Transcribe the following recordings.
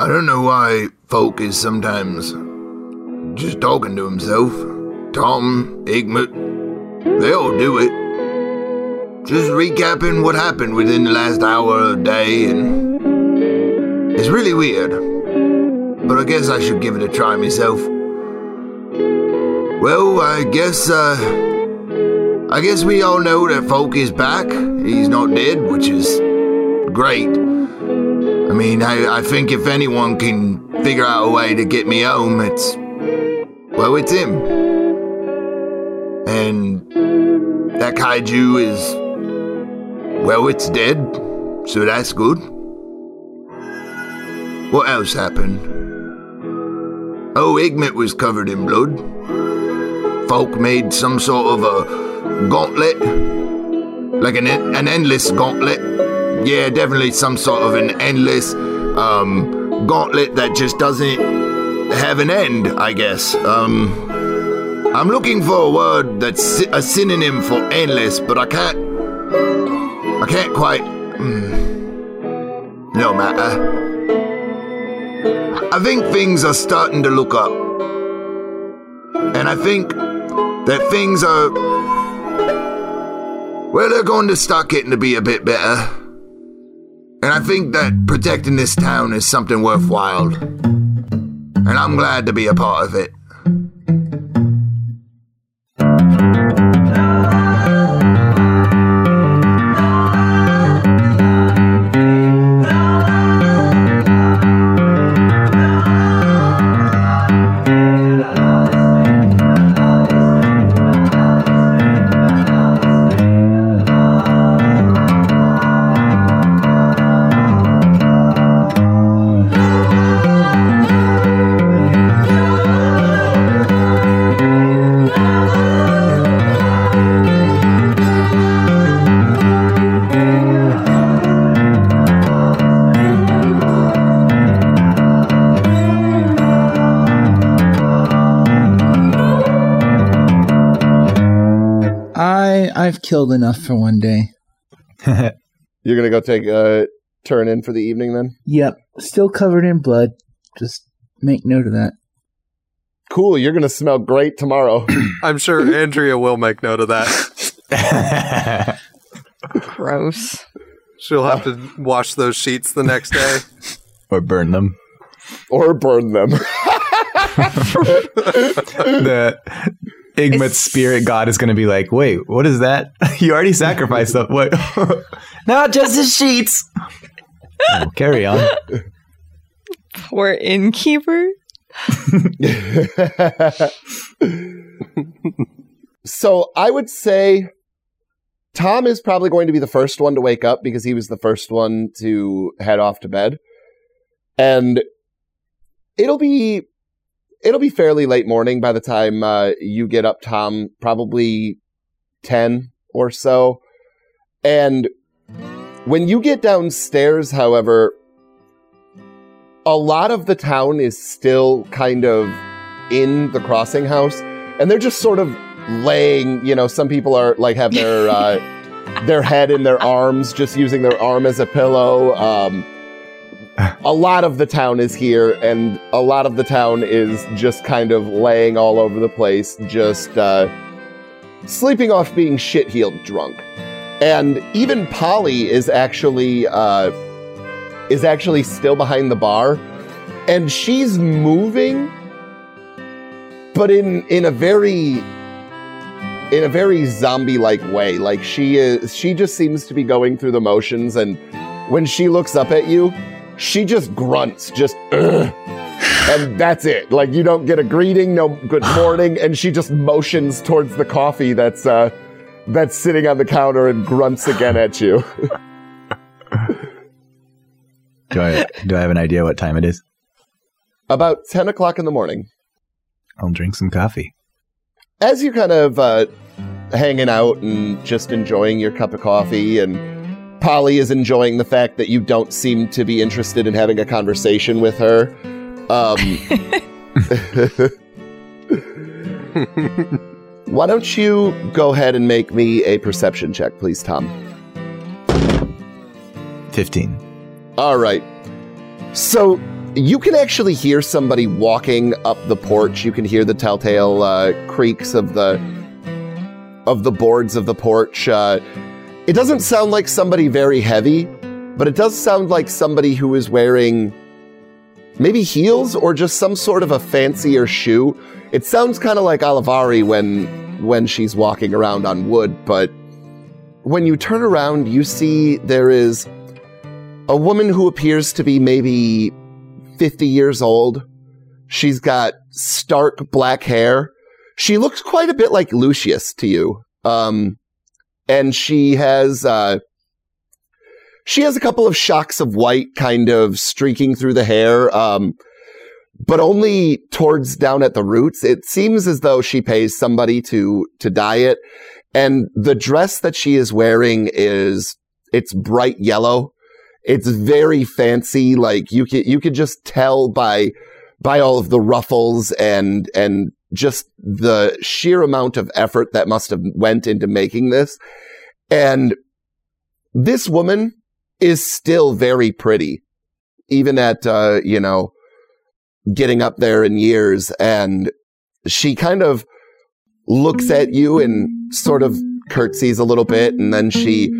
I don't know why folk is sometimes just talking to himself. Tom, Igmit, they all do it. Just recapping what happened within the last hour or day, and it's really weird. But I guess I should give it a try myself. Well, I guess, uh, I guess we all know that Folk is back. He's not dead, which is great. I mean, I, I think if anyone can figure out a way to get me home, it's, well, it's him. And that kaiju is, well, it's dead, so that's good. What else happened? Oh, Igmit was covered in blood. Folk made some sort of a gauntlet, like an an endless gauntlet. Yeah, definitely some sort of an endless um, gauntlet that just doesn't have an end. I guess. Um, I'm looking for a word that's a synonym for endless, but I can't. I can't quite. Mm, no matter. I think things are starting to look up. And I think that things are. Well, they're going to start getting to be a bit better. And I think that protecting this town is something worthwhile. And I'm glad to be a part of it. I've killed enough for one day. You're gonna go take a turn in for the evening then? Yep, still covered in blood. Just make note of that. Cool. You're gonna smell great tomorrow. I'm sure Andrea will make note of that. Gross. She'll have to wash those sheets the next day. or burn them. or burn them. the Igmit It's- spirit god is going to be like, wait, what is that? you already sacrificed them. What? Not just the sheets. Oh, carry on. Poor innkeeper. so I would say Tom is probably going to be the first one to wake up because he was the first one to head off to bed. And it'll be it'll be fairly late morning by the time uh, you get up, Tom, probably 10 or so. And when you get downstairs, however, a lot of the town is still kind of in the crossing house and they're just sort of laying you know some people are like have their uh, their head in their arms just using their arm as a pillow um, a lot of the town is here and a lot of the town is just kind of laying all over the place just uh, sleeping off being shit-heeled drunk. And even polly is actually uh, is actually still behind the bar and she's moving but in in a very in a very zombie like way. Like she is she just seems to be going through the motions and when she looks up at you she just grunts just "Ugh." and that's it like you don't get a greeting no good morning and she just motions towards the coffee that's uh that's sitting on the counter and grunts again at you Do I do I have an idea what time it is? about 10 o'clock in the morning I'll drink some coffee. as you're kind of uh, hanging out and just enjoying your cup of coffee, and Polly is enjoying the fact that you don't seem to be interested in having a conversation with her. Um, why don't you go ahead and make me a perception check, please, Tom? Fifteen. All right. So you can actually hear somebody walking up the porch. You can hear the telltale uh, creaks of the of the boards of the porch. Uh, it doesn't sound like somebody very heavy, but it does sound like somebody who is wearing maybe heels or just some sort of a fancier shoe. It sounds kind of like Olivari when when she's walking around on wood, but when you turn around, you see there is a woman who appears to be maybe 50 years old. She's got stark black hair. She looks quite a bit like Lucius to you. Um, and she has, uh, she has a couple of shocks of white kind of streaking through the hair. Um, but only towards down at the roots. It seems as though she pays somebody to, to dye it. And the dress that she is wearing is, it's bright yellow. It's very fancy. Like you could, you could just tell by, by all of the ruffles and, and just the sheer amount of effort that must have went into making this. And this woman is still very pretty, even at, uh, you know, getting up there in years. And she kind of looks at you and sort of curtsies a little bit. And then she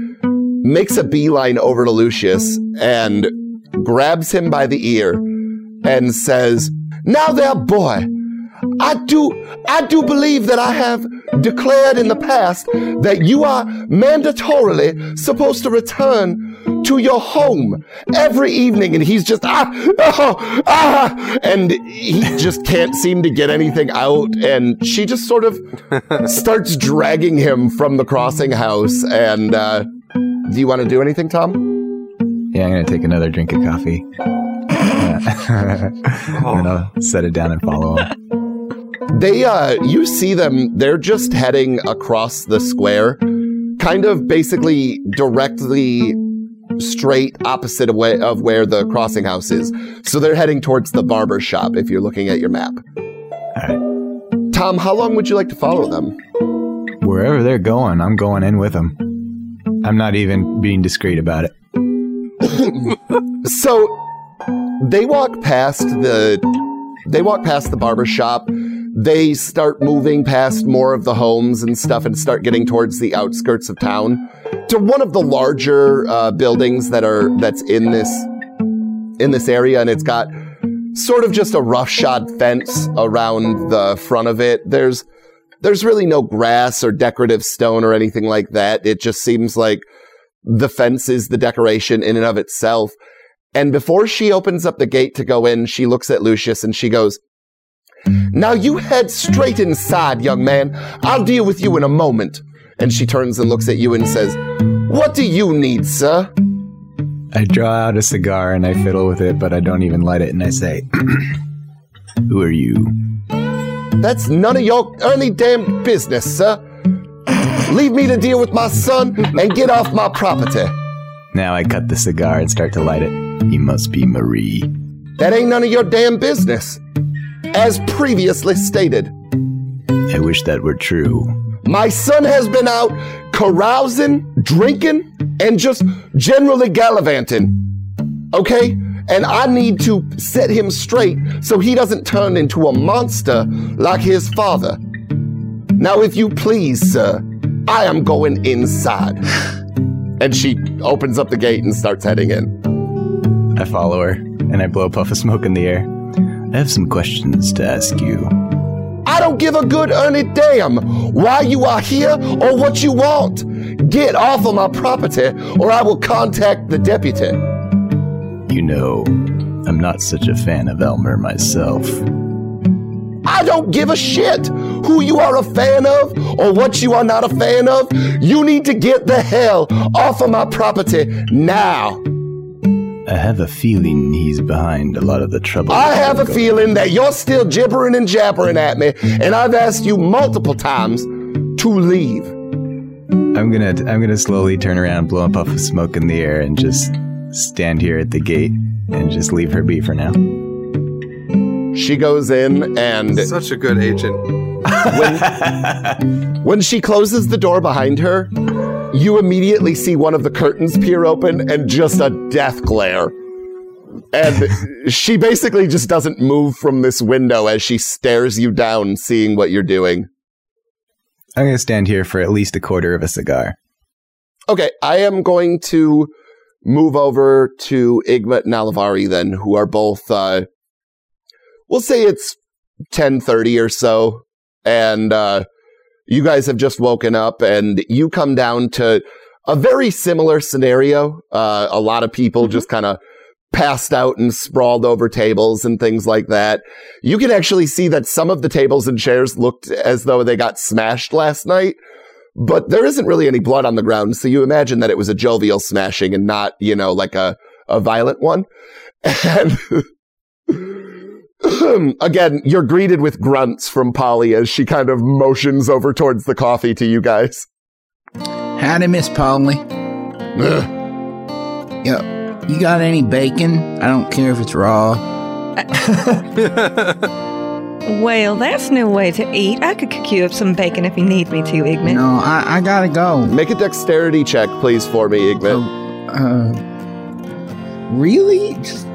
makes a beeline over to Lucius and grabs him by the ear and says, Now there, boy, I do, I do believe that I have declared in the past that you are mandatorily supposed to return to your home every evening. And he's just, ah, oh, ah, and he just can't seem to get anything out. And she just sort of starts dragging him from the crossing house. And, uh, do you want to do anything, Tom? Yeah, I'm gonna take another drink of coffee. and then I'll set it down and follow him. They, uh, you see them, they're just heading across the square, kind of basically directly straight opposite of, of where the crossing house is. So they're heading towards the barber shop if you're looking at your map. All Tom, how long would you like to follow them? Wherever they're going, I'm going in with them. I'm not even being discreet about it. So they walk past the they walk past the barber shop. They start moving past more of the homes and stuff and start getting towards the outskirts of town to one of the larger uh, buildings that are that's in this in this area and it's got sort of just a roughshod fence around the front of it. There's there's really no grass or decorative stone or anything like that. It just seems like the fence is the decoration in and of itself. And before she opens up the gate to go in, she looks at Lucius and she goes, Now you head straight inside, young man. I'll deal with you in a moment. And she turns and looks at you and says, What do you need, sir? I draw out a cigar and I fiddle with it, but I don't even light it, and I say, "Who are you?" That's none of your any damn business, sir. Leave me to deal with my son and get off my property. Now I cut the cigar and start to light it. You must be Marie. That ain't none of your damn business. As previously stated, I wish that were true. my son has been out carousing, drinking, and just generally gallivanting. Okay? And I need to set him straight so he doesn't turn into a monster like his father. Now, if you please, sir, I am going inside. And she opens up the gate and starts heading in. I follow her and I blow a puff of smoke in the air. I have some questions to ask you. I don't give a good ernie damn why you are here or what you want. Get off of my property or I will contact the deputy. You know, I'm not such a fan of Elmer myself. I don't give a shit who you are a fan of or what you are not a fan of. You need to get the hell off of my property now. I have a feeling he's behind a lot of the trouble. I have a going- feeling that you're still gibbering and jabbering at me, and I've asked you multiple times to leave. I'm gonna I'm gonna slowly turn around, blow a puff of smoke in the air, and just stand here at the gate and just leave her be for now. She goes in and Such a good agent. When she closes the door behind her, you immediately see one of the curtains peer open and just a death glare and she basically just doesn't move from this window as she stares you down, seeing what you're doing. I'm going to stand here for at least a quarter of a cigar. Okay, I am going to move over to Igmit and Olivari then, who are both, uh, we'll say it's 1030 or so. And, uh, you guys have just woken up and you come down to a very similar scenario. Uh, a lot of people just kind of passed out and sprawled over tables and things like that. You can actually see that some of the tables and chairs looked as though they got smashed last night, but there isn't really any blood on the ground. So you imagine that it was a jovial smashing and not, you know, like a, a violent one. And again, you're greeted with grunts from Polly as she kind of motions over towards the coffee to you guys. Howdy, Miss Polly. Ugh. Yo, you got any bacon? I don't care if it's raw. Well, that's no way to eat. I could cook you up some bacon if you need me to, Igman. No, I, I gotta go. Make a dexterity check, please, for me, Igman. Uh, really? Just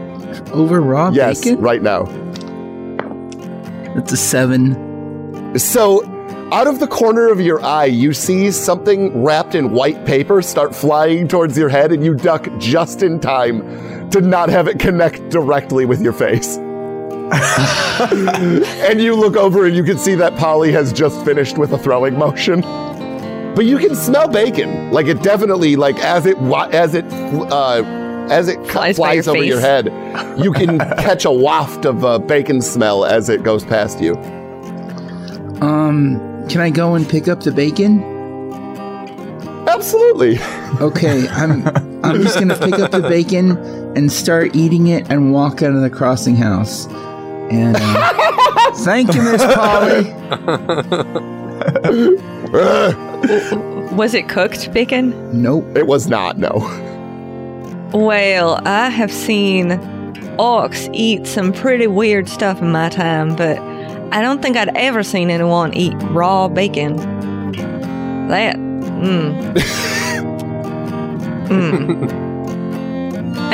over raw yes, bacon? right now. That's a seven. So, out of the corner of your eye, you see something wrapped in white paper start flying towards your head, and you duck just in time to not have it connect directly with your face. and you look over and you can see that Polly has just finished with a throwing motion. But you can smell bacon. Like it definitely, like as it as it uh, as it Flies flies, your over your head, you can catch a waft of uh, bacon smell as it goes past you. Um, can I go and pick up the bacon? Absolutely. Okay, I'm I'm just gonna pick up the bacon and start eating it and walk out of the crossing house. And uh, thank you, Miss Polly. Was it cooked bacon? Nope. It was not, no. Well, I have seen orcs eat some pretty weird stuff in my time, but I don't think I'd ever seen anyone eat raw bacon. That, mmm. mmm.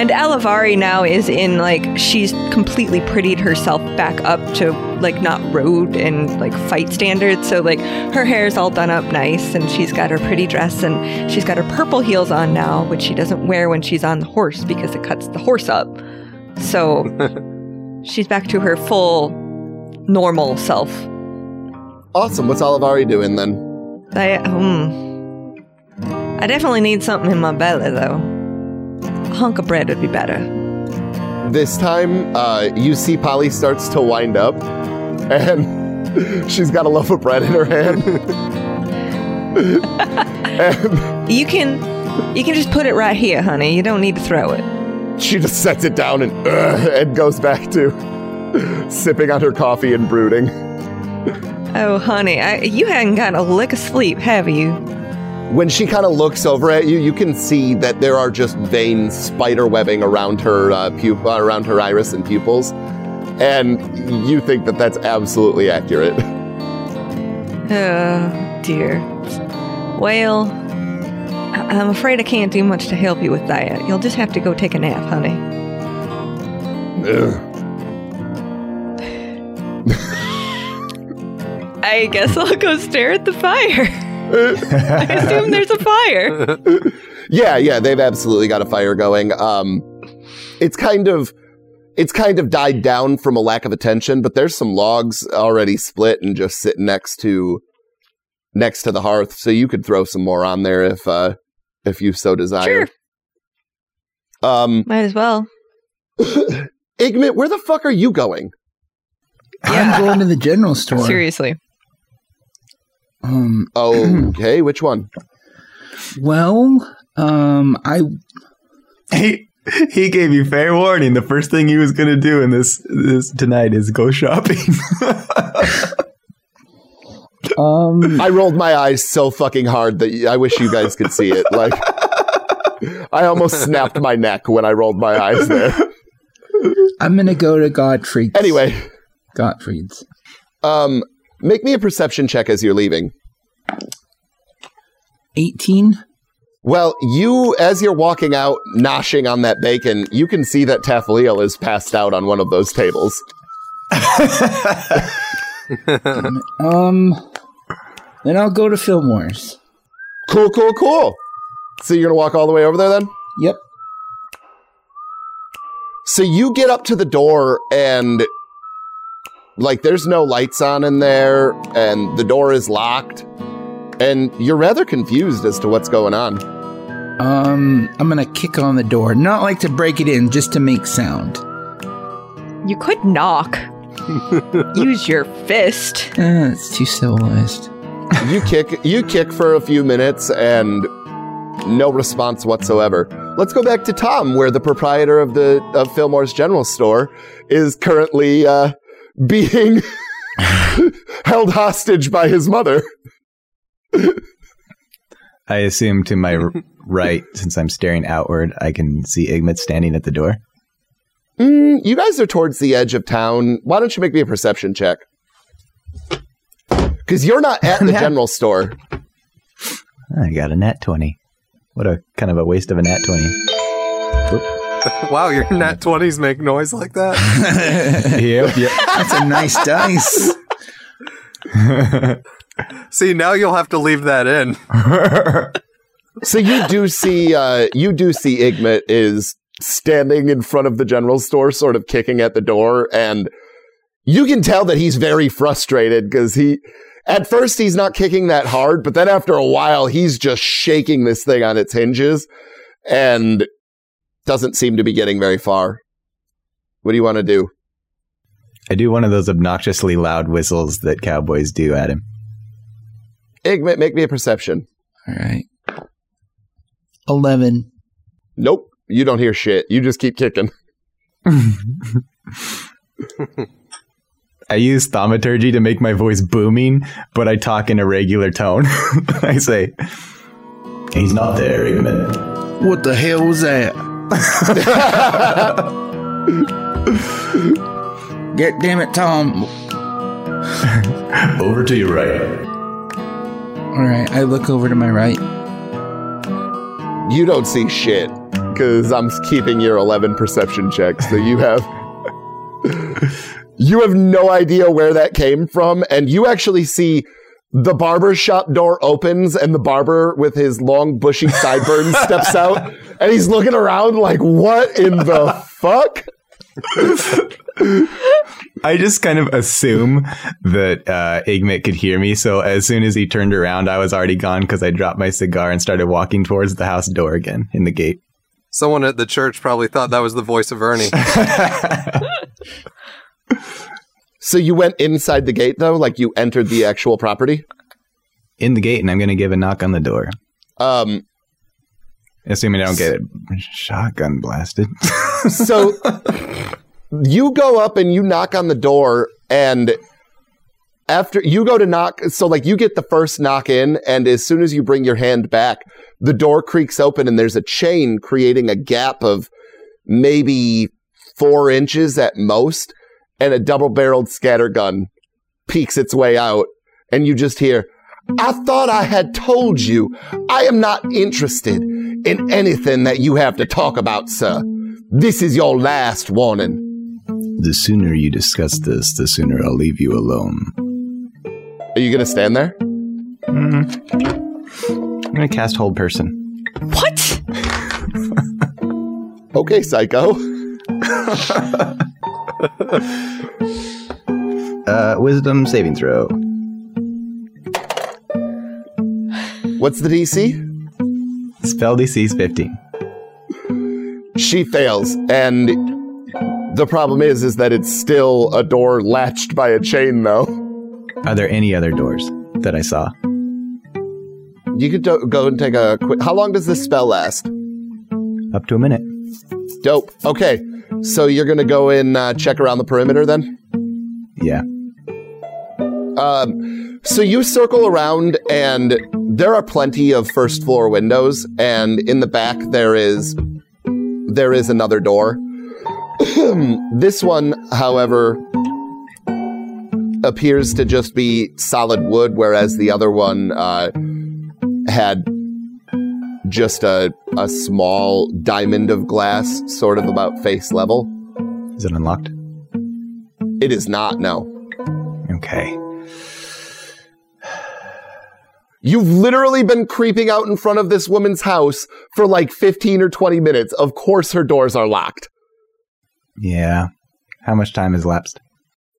And Olivari now is in like she's completely prettied herself back up to like not road and like fight standards. So like her hair's all done up nice and she's got her pretty dress and she's got her purple heels on now, which she doesn't wear when she's on the horse because it cuts the horse up. So she's back to her full normal self. Awesome. What's Olivari doing then? I um I definitely need something in my belly though. Hunk of bread would be better. This time, uh, you see Polly starts to wind up, and she's got a loaf of bread in her hand. and You can you can just put it right here, honey. You don't need to throw it. she just sets it down and, uh, and goes back to sipping on her coffee and brooding. Oh, honey, I, you hadn't gotten a lick of sleep, have you? When she kind of looks over at you, you can see that there are just veins spider webbing around her uh, pup- around her iris and pupils, and you think that that's absolutely accurate. Oh, dear. Well, I- I'm afraid I can't do much to help you with that. You'll just have to go take a nap, honey. Ugh. I guess I'll go stare at the fire. I assume there's a fire. Yeah, yeah, they've absolutely got a fire going. Um, it's kind of, it's kind of died down from a lack of attention, but there's some logs already split and just sitting next to, next to the hearth. So you could throw some more on there if, uh, if you so desire. Sure. Um, Might as well. Igmit, where the fuck are you going? I'm going to the general store. Seriously. Um. Okay, which one? Well, um, I He he gave you fair warning. The first thing he was gonna do in this this tonight is go shopping. um I rolled my eyes so fucking hard that I wish you guys could see it. Like, I almost snapped my neck when I rolled my eyes there. I'm gonna go to Godfrey's. Anyway, Gottfried's. um, make me a perception check as you're leaving. Eighteen. Well, you, as you're walking out, noshing on that bacon, you can see that Taffliel is passed out on one of those tables. Um, then I'll go to Fillmore's. Cool, cool, cool. So you're gonna walk all the way over there then? Yep. So you get up to the door and like there's no lights on in there and the door is locked and you're rather confused as to what's going on. Um, I'm gonna kick on the door, not like to break it in, just to make sound. You could knock. Use your fist. Uh, it's too civilized. You kick you kick for a few minutes and no response whatsoever. Let's go back to Tom, where the proprietor of the of Fillmore's General Store is currently uh, being held hostage by his mother. I assume to my right, since I'm staring outward, I can see Igmit standing at the door. Mm, you guys are towards the edge of town. Why don't you make me a perception check? Because you're not at the general store. I got a nat 20. What a kind of a waste of a nat 20. Wow, your nat 20s make noise like that? yep, yep. That's a nice dice. See, now you'll have to leave that in. So you do see, uh, you do see Igmit is standing in front of the general store, sort of kicking at the door, and you can tell that he's very frustrated because he, at first, he's not kicking that hard, but then after a while, he's just shaking this thing on its hinges, and doesn't seem to be getting very far. What do you want to do? I do one of those obnoxiously loud whistles that cowboys do at him. Igmit, make me a perception. All right. Eleven. Nope, you don't hear shit. You just keep kicking. I use thaumaturgy to make my voice booming, but I talk in a regular tone. I say, He's not there, Igmit. What the hell was that? God damn it, Tom. Over to your right. All right, I look over to my right. You don't see shit because I'm keeping your 11 perception checks. So you have you have no idea where that came from, and you actually see the barber shop door opens and the barber with his long bushy sideburns steps out and he's looking around like what in the fuck I just kind of assume that uh, Igmit could hear me. So as soon as he turned around, I was already gone because I dropped my cigar and started walking towards the house door again in the gate. Someone at the church probably thought that was the voice of Ernie. so you went inside the gate though? Like you entered the actual property? In the gate, and I'm going to give a knock on the door, um assuming I don't get shotgun blasted. so you go up and you knock on the door and after you go to knock so like you get the first knock in and as soon as you bring your hand back the door creaks open and there's a chain creating a gap of maybe four inches at most and a double-barreled scatter gun peeks its way out and you just hear I thought I had told you I am not interested in anything that you have to talk about, sir. This is your last warning. the sooner you discuss this, the sooner I'll leave you alone. Are you going to stand there? Mm-hmm. I'm going to cast Hold Person. What? Okay, psycho. Uh, wisdom saving throw. What's the DC? Spell DC is 15. She fails, and the problem is, is that it's still a door latched by a chain, though. Are there any other doors that I saw? You could do- go and take a quick. How long does this spell last? Up to a minute. Dope. Okay, so you're gonna go and uh, check around the perimeter then. Yeah. Um, so you circle around, and there are plenty of first floor windows, and in the back there is there is another door. this one, however, appears to just be solid wood, whereas the other one uh, had just a a small diamond of glass, sort of about face level. Is it unlocked? It is not. No, Okay. you've literally been creeping out in front of this woman's house for like fifteen or twenty minutes. Of course, her doors are locked. Yeah. How much time has lapsed?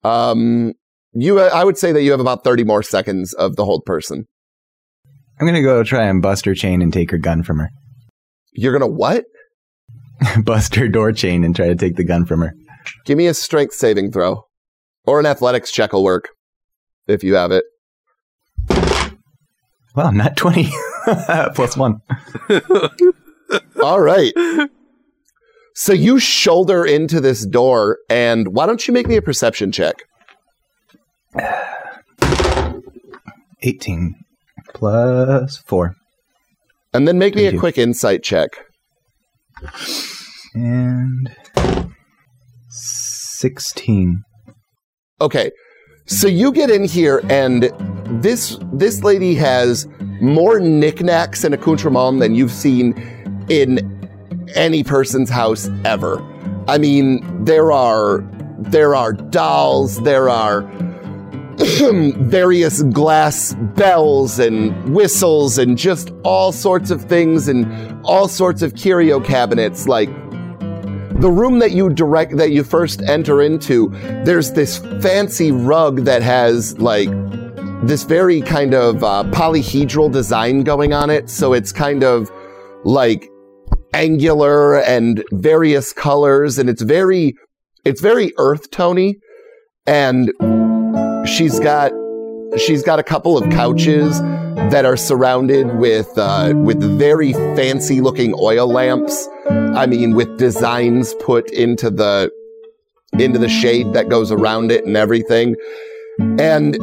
Um, you, I would say that you have about thirty more seconds of the hold person. I'm gonna go try and bust her chain and take her gun from her. You're gonna what? bust her door chain and try to take the gun from her. Give me a strength saving throw, or an athletics check will work if you have it. Well, not 20. Plus one. All right. So you shoulder into this door, and why don't you make me a perception check? 18 plus four. And then make me a quick insight check. And 16. Okay. So you get in here and this this lady has more knickknacks and accoutrements than you've seen in any person's house ever. I mean, there are there are dolls, there are various glass bells and whistles and just all sorts of things and all sorts of curio cabinets like the room that you direct that you first enter into there's this fancy rug that has like this very kind of uh, polyhedral design going on it. So it's kind of like angular and various colors and it's very it's very earth tony and she's got she's got a couple of couches that are surrounded with uh, with very fancy looking oil lamps. I mean, with designs put into the into the shade that goes around it and everything. And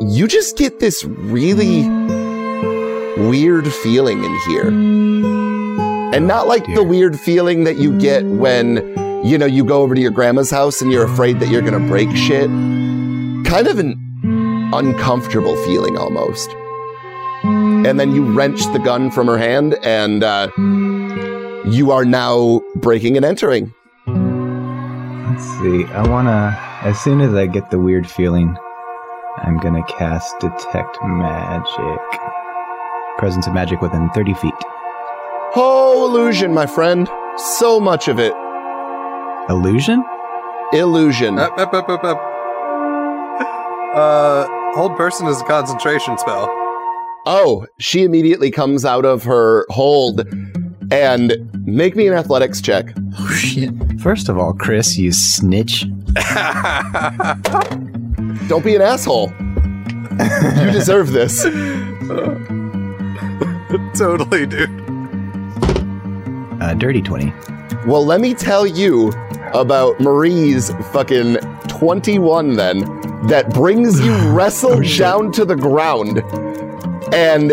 you just get this really weird feeling in here. And not like the weird feeling that you get when, you know, you go over to your grandma's house and you're afraid that you're going to break shit. Kind of an uncomfortable feeling almost. And then you wrench the gun from her hand and uh, you are now breaking and entering. Let's see. I want to. As soon as I get the weird feeling, I'm going to cast Detect Magic. Presence of magic within 30 feet. Oh, illusion, my friend. So much of it. Illusion? Illusion. Up, up, up, up, up. Uh, hold person is a concentration spell. Oh, she immediately comes out of her hold and make me an athletics check. Oh shit. First of all, Chris, you snitch. Don't be an asshole. you deserve this. totally, dude. Uh, dirty 20. Well, let me tell you about Marie's fucking 21 then that brings you oh, wrestled down to the ground. And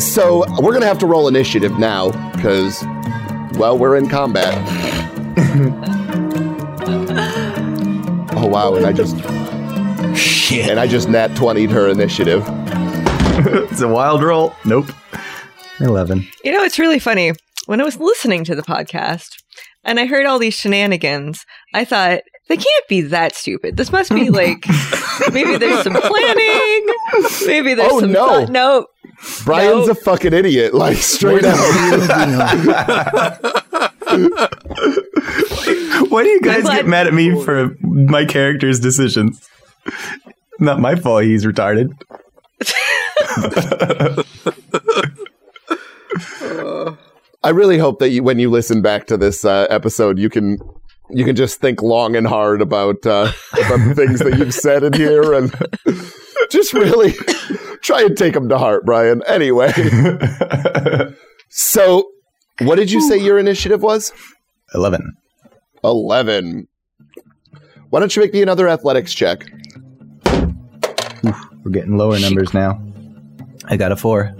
so we're going to have to roll initiative now because, well, we're in combat. oh, wow. And I just, Shit. and I just nat 20'd her initiative. it's a wild roll. Nope. 11. You know, it's really funny. When I was listening to the podcast and I heard all these shenanigans, I thought, they can't be that stupid. This must be like maybe there's some planning. Maybe there's Oh, some no. thought- no. Brian's No. a fucking idiot, like straight up. Why do you guys glad- get mad at me for my character's decisions? Not my fault he's retarded. Uh, I really hope that you, when you listen back to this uh, episode, you can you can just think long and hard about uh, about the things that you've said in here, and just really try and take them to heart, Brian. Anyway, so what did you say your initiative was? 11. Eleven. Why don't you make me another athletics check? We're getting lower numbers now. I got a 4.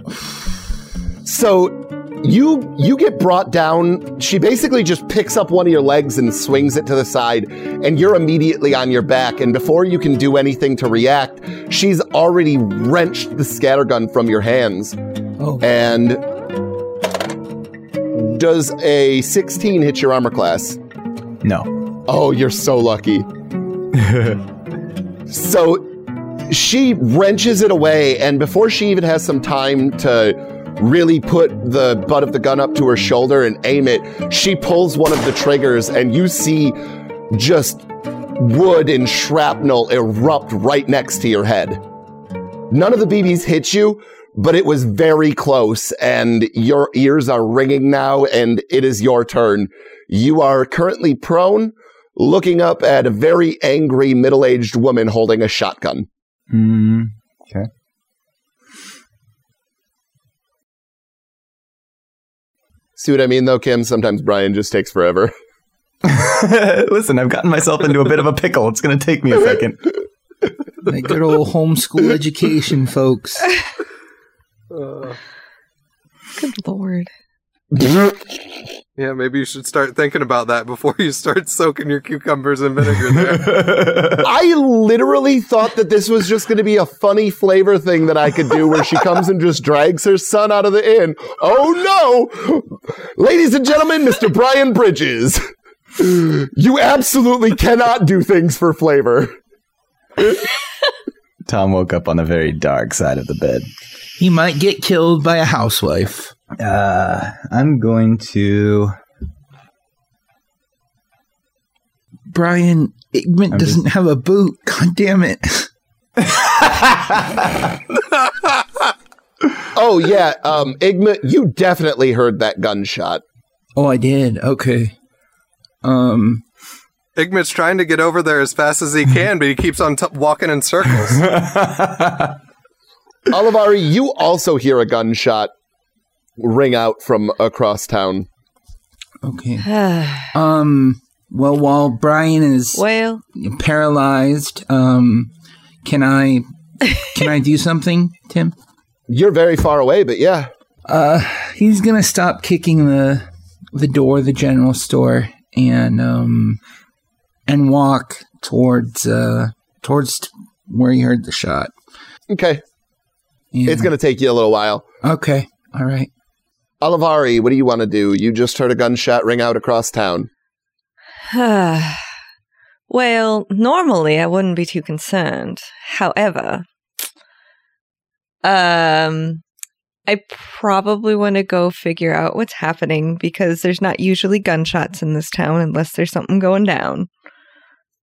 So you you get brought down. She basically just picks up one of your legs and swings it to the side, and you're immediately on your back. And before you can do anything to react, she's already wrenched the scattergun from your hands. Oh. And Does a 16 hit your armor class? No. Oh, you're so lucky. so she wrenches it away, and before she even has some time to really put the butt of the gun up to her shoulder and aim it, she pulls one of the triggers, and you see just wood and shrapnel erupt right next to your head. None of the BBs hit you, but it was very close, and your ears are ringing now, and it is your turn. You are currently prone, looking up at a very angry middle aged woman holding a shotgun. Mm, okay. See what I mean, though, Kim? Sometimes Brian just takes forever. Listen, I've gotten myself into a bit of a pickle. It's going to take me a second. That good old homeschool education, folks. Good lord. Yeah, maybe you should start thinking about that before you start soaking your cucumbers in vinegar there. I literally thought that this was just going to be a funny flavor thing that I could do where she comes and just drags her son out of the inn. Oh no! Ladies and gentlemen, Mr. Brian Bridges. You absolutely cannot do things for flavor. Tom woke up on the very dark side of the bed. He might get killed by a housewife. Uh, I'm going to. Brian, Igmit I'm doesn't have a boot. God damn it. Oh yeah, um, Igma, you definitely heard that gunshot. Oh, I did. Okay. Um, Igmit's trying to get over there as fast as he can, but he keeps on t- walking in circles. Olivari, you also hear a gunshot ring out from across town. okay. Um, well, while Brian is well, paralyzed, um, can I can I do something, Tim? You're very far away, but yeah. Uh, he's gonna stop kicking the the door of the general store and um and walk towards uh towards where he heard the shot. Okay. And- It's going to take you a little while. Okay. All right. Olivari, what do you want to do? You just heard a gunshot ring out across town. well, normally I wouldn't be too concerned. However, um, I probably want to go figure out what's happening because there's not usually gunshots in this town unless there's something going down.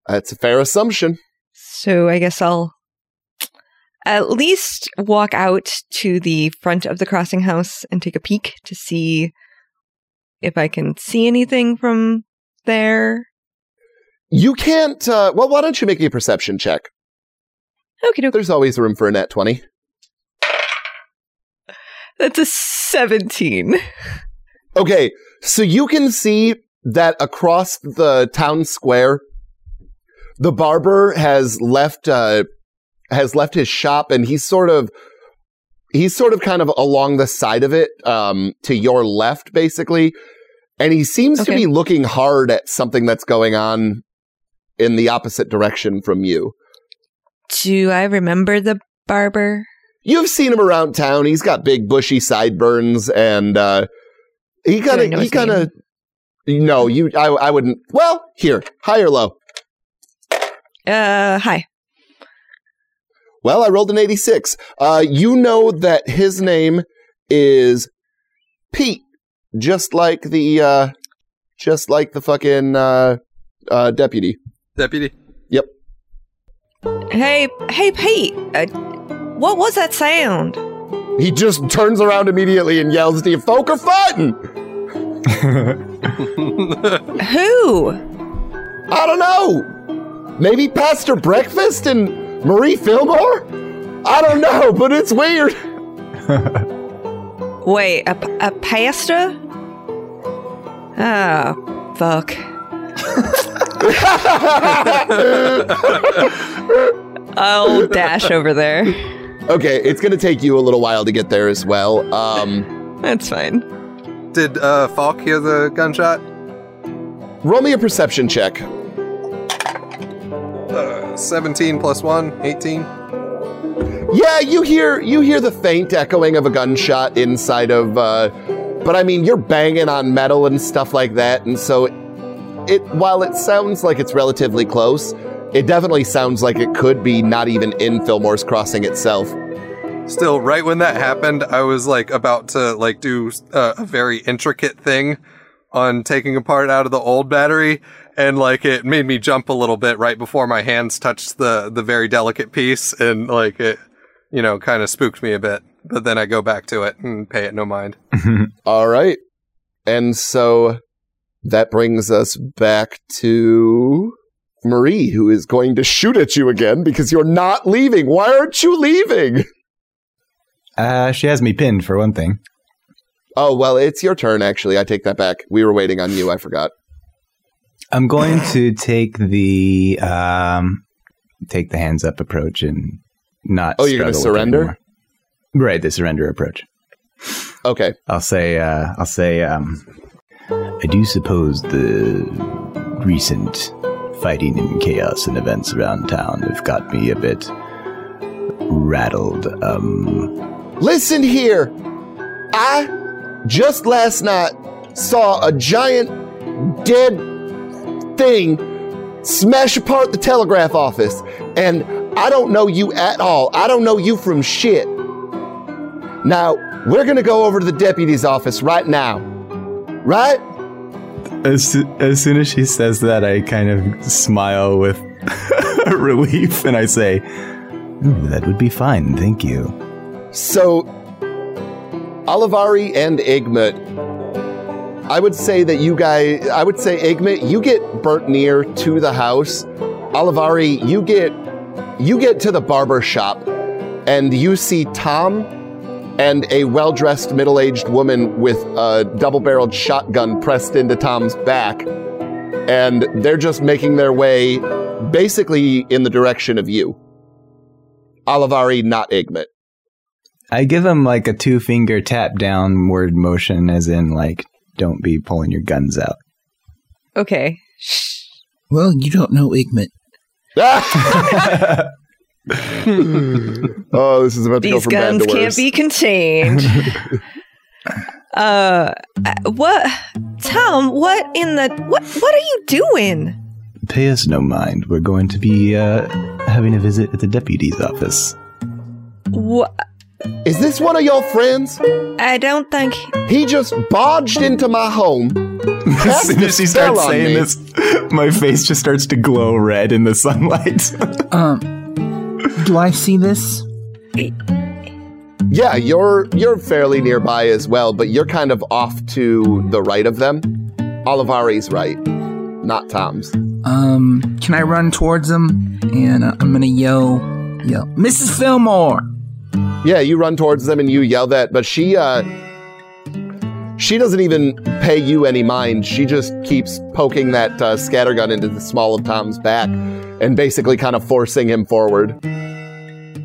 That's a fair assumption. So I guess I'll at least walk out to the front of the crossing house and take a peek to see if I can see anything from there. You can't. Uh, well, why don't you make a perception check? Okay, doke. There's always room for a nat 20. That's a 17. Okay, so you can see that across the town square, the barber has left uh, has left his shop, and he's sort of he's sort of kind of along the side of it, um, to your left, basically, and he seems to be looking hard at something that's going on in the opposite direction from you. Do I remember the barber? You've seen him around town. He's got big bushy sideburns, and uh, he kind of he kind of. No, you. I. I wouldn't. Well, here, high or low. Uh, hi. Well, I rolled an eighty-six. Uh, you know that his name is Pete, just like the, uh, just like the fucking uh, uh, deputy. Deputy. Yep. Hey, hey, Pete. Uh, what was that sound? He just turns around immediately and yells to you, "Folk are fighting!" Who? I don't know. Maybe Pastor Breakfast and Marie Fillmore? I don't know, but it's weird. Wait, a, a pastor? Oh, fuck. I'll dash over there. Okay, it's going to take you a little while to get there as well. Um, That's fine. Did uh, Falk hear the gunshot? roll me a perception check. Uh, 17 plus 1, 18. Yeah, you hear you hear the faint echoing of a gunshot inside of uh, But I mean, you're banging on metal and stuff like that, and so it while it sounds like it's relatively close, it definitely sounds like it could be not even in Fillmore's Crossing itself. Still, right when that happened, I was like about to like do uh, a very intricate thing on taking a part out of the old battery, and like it made me jump a little bit right before my hands touched the the very delicate piece, and like it, you know, kind of spooked me a bit. But then I go back to it and pay it no mind. All right. And so that brings us back to Marie, who is going to shoot at you again because you're not leaving. Why aren't you leaving? Uh, she has me pinned for one thing. Oh, well, it's your turn, actually. I take that back. We were waiting on you. I forgot. I'm going to take the um, take the hands up approach and not. Oh, you're with it surrender? Right, the surrender approach. Okay. I'll say. Uh, I'll say. Um, I do suppose the recent fighting and chaos and events around town have got me a bit rattled. Um, Listen here. I just last night saw a giant dead thing smash apart the telegraph office, and I don't know you at all. I don't know you from shit. Now, we're gonna go over to the deputy's office right now. Right? as as soon as she says that, I kind of smile with relief, and I say, hmm, "That would be fine, thank you." So, Olivari and Igmit, I would say that you guys, I would say Igmit, you get burnt near to the house. Olivari, you get, you get to the barber shop, and you see Tom and a well-dressed middle-aged woman with a double-barreled shotgun pressed into Tom's back, and they're just making their way, basically in the direction of you. Olivari, not Igmit. I give him like a two finger tap downward motion, as in like, "Don't be pulling your guns out." Okay. Well, you don't know Igmit. oh, this is about to go These from bad guns to can't worse. be contained. uh, what, Tom? What in the what? What are you doing? Pay us no mind. We're going to be uh, having a visit at the deputy's office. What? Is this one of your friends? I don't think. He just barged into my home. As cast soon as she spell starts on saying me. this, my face just starts to glow red in the sunlight. Um, do I see this? Yeah, you're you're fairly nearby as well, but you're kind of off to the right of them. Olivari's right, not Tom's. Um, can I run towards them? And uh, I'm gonna yell, yell, Mrs. Fillmore. Yeah, you run towards them and you yell that, but she uh she doesn't even pay you any mind. She just keeps poking that uh, scattergun into the small of Tom's back and basically kind of forcing him forward.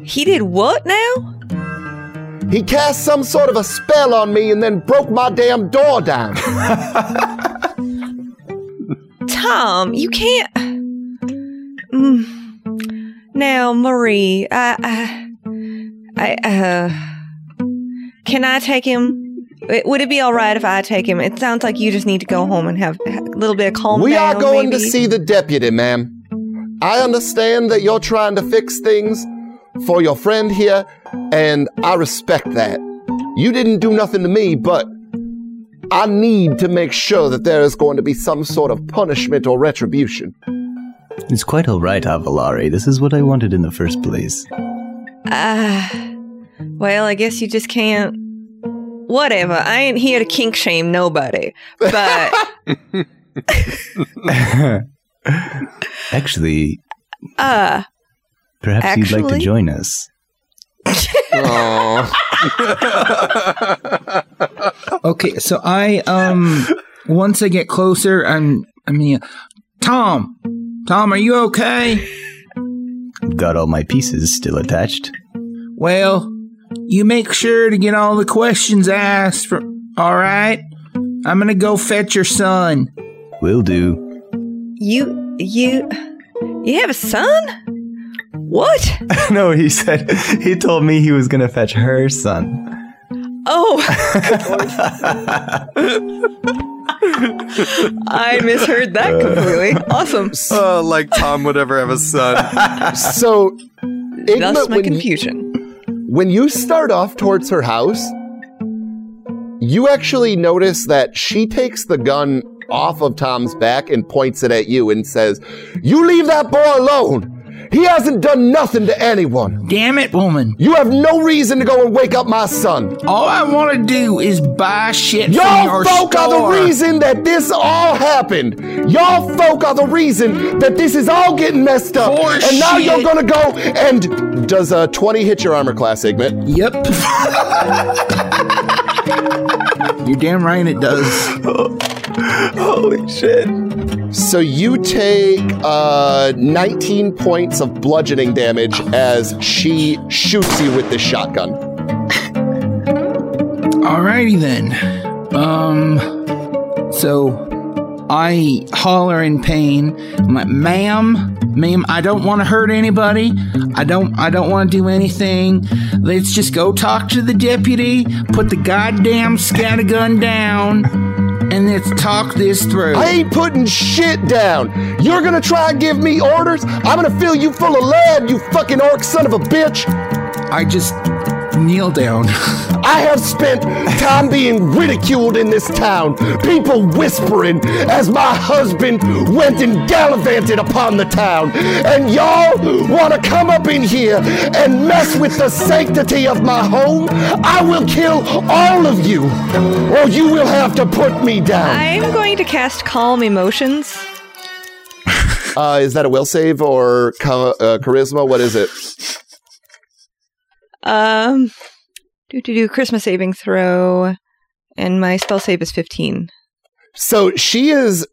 He did what now? He cast some sort of a spell on me and then broke my damn door down. Tom, you can't. Mm. Now, Marie, I, I, I, uh, can I take him? Would it be all right if I take him? It sounds like you just need to go home and have a little bit of calm we down. are going maybe. to see the deputy, ma'am. I understand that you're trying to fix things for your friend here, and I respect that. You didn't do nothing to me, but I need to make sure that there is going to be some sort of punishment or retribution. it's quite all right, Olivari. This is what I wanted in the first place. Ah, well, I guess you just can't. Whatever. I ain't here to kink shame nobody. But Actually, uh, perhaps you'd like to join us. Okay, so I um once I get closer, I'm I mean, Tom, Tom, are you okay? I've got all my pieces still attached. Well, you make sure to get all the questions asked. For, all right, I'm gonna go fetch your son. Will do. you, you, you have a son? What? no, he said he told me he was gonna fetch her son. Oh, I misheard that completely. Awesome. Oh, like Tom would ever have a son. So, Thus Igma, my when, you, confusion. When you start off towards her house, you actually notice that she takes the gun off of Tom's back and points it at you and says, You leave that boy alone. He hasn't done nothing to anyone. Damn it, woman. You have no reason to go and wake up my son. All I want to do is buy shit Y'all your folk store. are the reason that this all happened. Y'all folk are the reason that this is all getting messed up. For and now you're gonna go and does a 20 hit your armor class, Igmit? Yep. You're damn right it does. Holy shit. So you take uh, 19 points of bludgeoning damage as she shoots you with this shotgun. Alrighty then. Um. So I holler in pain. I'm like, ma'am, ma'am, I don't want to hurt anybody. I don't. I don't want to do anything. Let's just go talk to the deputy. Put the goddamn scattergun down, and let's talk this through. I ain't putting shit down. You're gonna try and give me orders? I'm gonna fill you full of lead, you fucking orc son of a bitch. I just kneel down. I have spent time being ridiculed in this town, people whispering as my husband went and gallivanted upon the town. And y'all want to come up in here and mess with the sanctity of my home? I will kill all of you, or you will have to put me down. I'm going to cast Calm Emotions. Uh, is that a will save or cha- uh, charisma? What is it? Um, do do do charisma saving throw, and my spell save is 15. So she is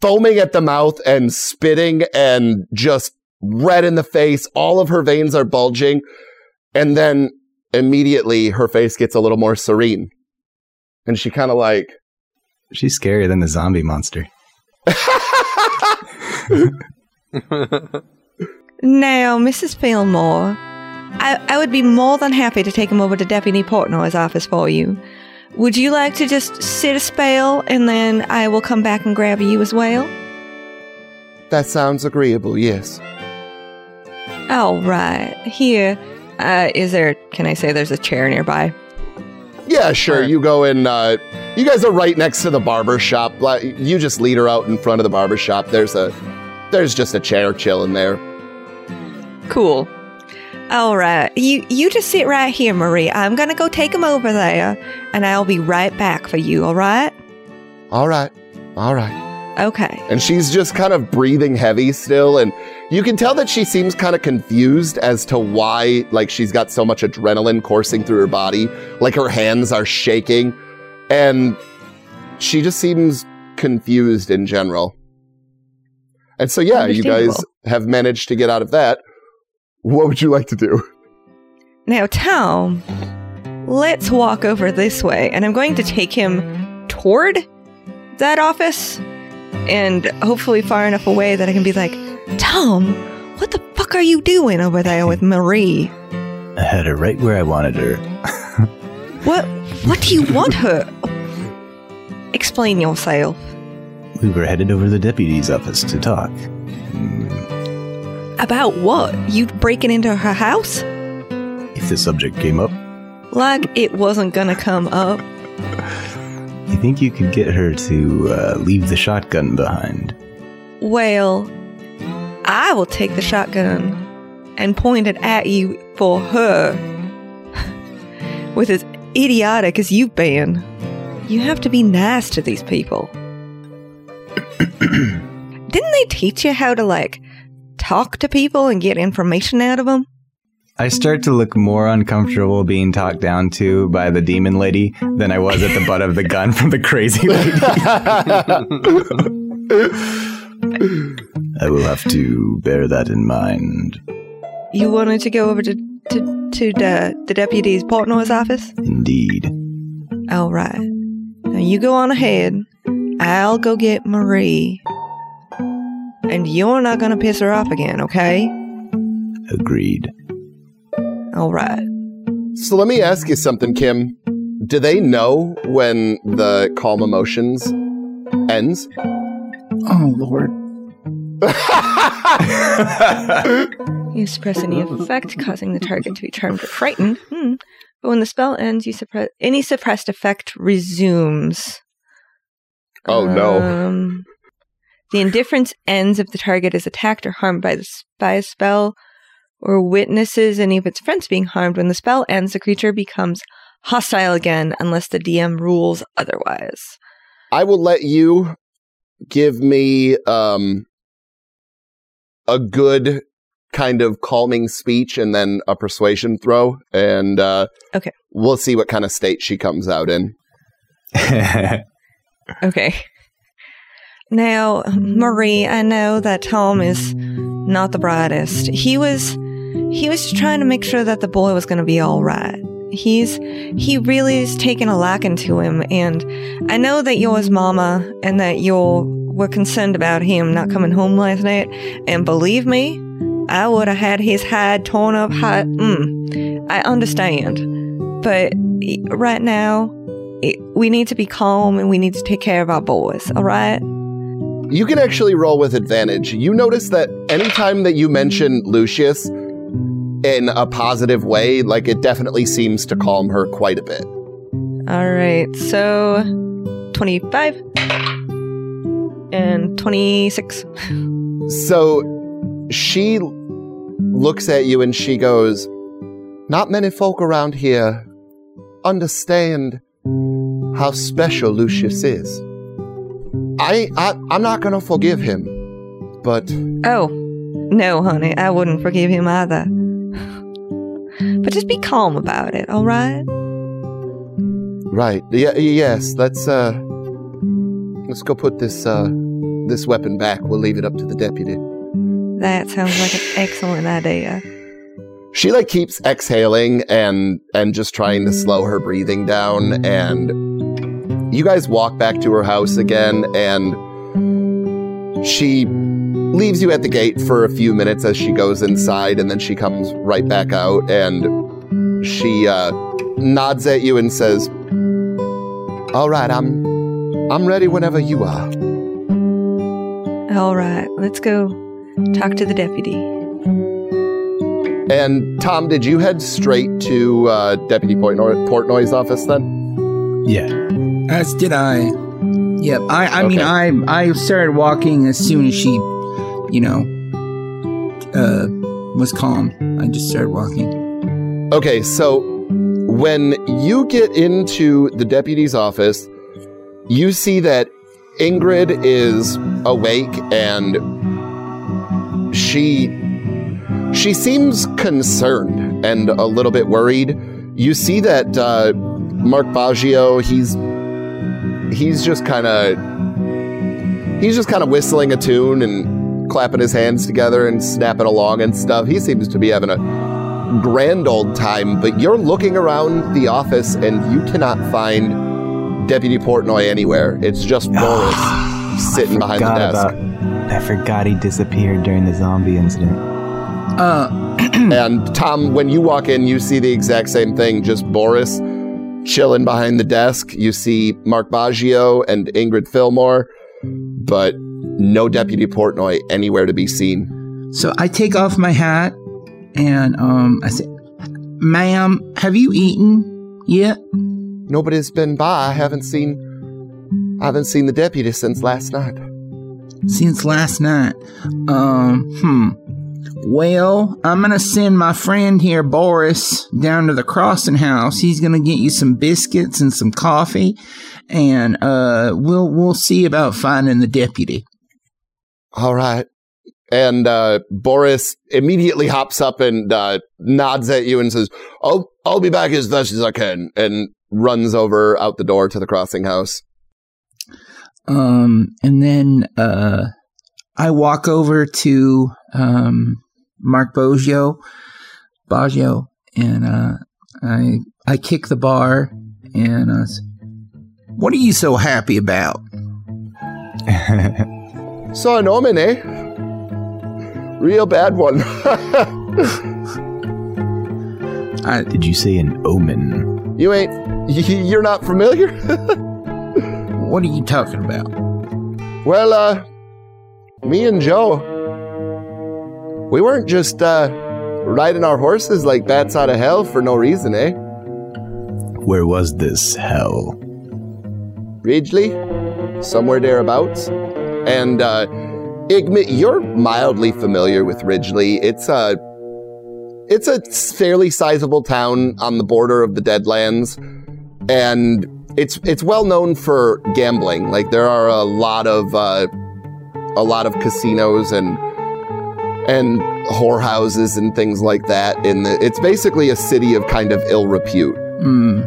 foaming at the mouth and spitting and just red in the face. All of her veins are bulging. And then immediately her face gets a little more serene. And she kind of like, She's scarier than the zombie monster. Now, Mrs. Fillmore, I, I would be more than happy to take him over to Deputy Portnoy's office for you. Would you like to just sit a spell and then I will come back and grab you as well? that sounds agreeable, yes. All right. Here, uh, is there, can I say there's a chair nearby? Yeah, sure. You go in, uh, you guys are right next to the barber shop. You just lead her out in front of the barber shop. There's a, there's just a chair chilling there. Cool. All right. You you just sit right here, Marie. I'm going to go take him over there and I'll be right back for you, all right? All right. All right. Okay. and she's just kind of breathing heavy still and you can tell that she seems kind of confused as to why like she's got so much adrenaline coursing through her body like her hands are shaking and she just seems confused in general and so yeah you guys have managed to get out of that what would you like to do Now, Tom, let's walk over this way, and I'm going to take him toward that office and hopefully far enough away that I can be like, Tom, what the fuck are you doing over there with Marie? I had her right where I wanted her. What what do you want her? Explain yourself. We were headed over to the deputy's office to talk. About what? You breaking into her house? If the subject came up, Like it wasn't gonna come up. you think you could get her to uh, leave the shotgun behind? Well, I will take the shotgun and point it at you for her. With as idiotic as you've been, you have to be nice to these people. Didn't they teach you how to, like, talk to people and get information out of them? I start to look more uncomfortable being talked down to by the demon lady than I was at the butt of the gun from the crazy lady. I will have to bear that in mind. You wanted to go over to, to, to the, the deputy's Portnoy's office? Indeed. All right. Now you go on ahead. I'll go get Marie. And you're not going to piss her off again, okay? Agreed. All right. so let me ask you something kim do they know when the calm emotions ends? Oh Lord. You suppress any effect causing the target to be charmed or frightened. Hmm. But when the spell ends, you suppress any suppressed effect resumes. Oh, no. The indifference ends if the target is attacked or harmed by the by a spell, or witnesses any of its friends being harmed. When the spell ends, the creature becomes hostile again, unless the DM rules otherwise. I will let you give me um a good kind of calming speech and then a persuasion throw and uh Okay. we'll see what kind of state she comes out in. Okay. Now, Marie, I know that Tom is not the brightest. He was he was trying to make sure that the boy was going to be all right. He's he really is taking a liking to him and I know that you're his mama and that you're were concerned about him not coming home last night and believe me, I would have had his hide torn up hot. Mm, I understand. But right now, it, we need to be calm and we need to take care of our boys, all right? You can actually roll with advantage. You notice that anytime that you mention Lucius in a positive way, like it definitely seems to calm her quite a bit. All right, so 25 and 26. So she looks at you and she goes, Not many folk around here understand how special Lucius is. I, I I'm not gonna forgive him, but Oh, no, honey, I wouldn't forgive him either. But just be calm about it, all right? right, yeah, yes, let's uh let's go put this uh this weapon back. We'll leave it up to the deputy. That sounds like an excellent idea. she like keeps exhaling and and just trying to slow her breathing down and you guys walk back to her house again and she leaves you at the gate for a few minutes as she goes inside and then she comes right back out and she uh, nods at you and says all right i'm i'm ready whenever you are All right, let's go talk to the deputy. and tom did you head straight to uh, deputy portnoy's office then yeah. As did I. Yep. I. I mean, I. I started walking as soon as she, you know, uh, was calm. I just started walking. Okay, so when you get into the deputy's office, you see that Ingrid is awake and she she seems concerned and a little bit worried. You see that uh, Mark Baggio, he's he's just kind of he's just kind of whistling a tune and clapping his hands together and snapping along and stuff. He seems to be having a grand old time, but you're looking around the office and you cannot find Deputy Portnoy anywhere. It's just Boris sitting behind the Forgot desk. about- I forgot he disappeared during the zombie incident. Uh. And Tom, when you walk in, you see the exact same thing, just Boris chilling behind the desk. You see Mark Baggio and Ingrid Fillmore, but no Deputy Portnoy anywhere to be seen. So I take off my hat and um I say, "Ma'am, have you eaten yet?" Nobody's been by. I haven't seen I haven't seen the deputy since last night. Since last night. Um. Hmm. Well, I'm gonna send my friend here, Boris, down to the crossing house. He's gonna get you some biscuits and some coffee, and uh, we'll we'll see about finding the deputy. All right. And uh, Boris immediately hops up and uh, nods at you and says, "I'll I'll be back as fast as I can," and runs over out the door to the crossing house. Um, and then uh, I walk over to um, Mark Boggio, Baggio, and uh, I I kick the bar and uh, s- what are you so happy about? Saw an omen, eh? Real bad one. I, Did you say an omen? you ain't. You're not familiar? What are you talking about? well, uh, me and Joe, we weren't just, uh, riding our horses like bats out of hell for no reason, eh? Where was this hell? Ridgely, somewhere thereabouts. And, uh, Igmit, you're mildly familiar with Ridgely. It's a, it's a fairly sizable town on the border of the Deadlands. And it's, it's well known for gambling. Like, there are a lot of, uh, a lot of casinos and, and whorehouses and things like that. In the, it's basically a city of kind of ill repute. Hmm.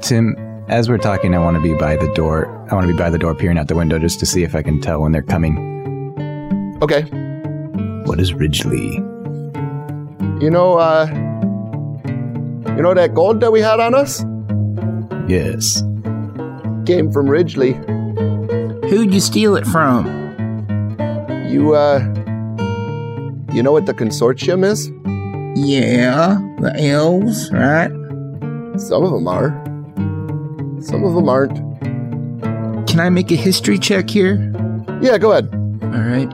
Tim, as we're talking, I want to be by the door. I want to be by the door, peering out the window, just to see if I can tell when they're coming. Okay. What is Ridgely? You know, uh, you know that gold that we had on us Yes. came from Ridgely. Who'd you steal it from? You, uh, you know what the consortium is? Yeah, the elves, right? Some of them are. Some of them aren't. Can I make a history check here? Yeah, go ahead. All right.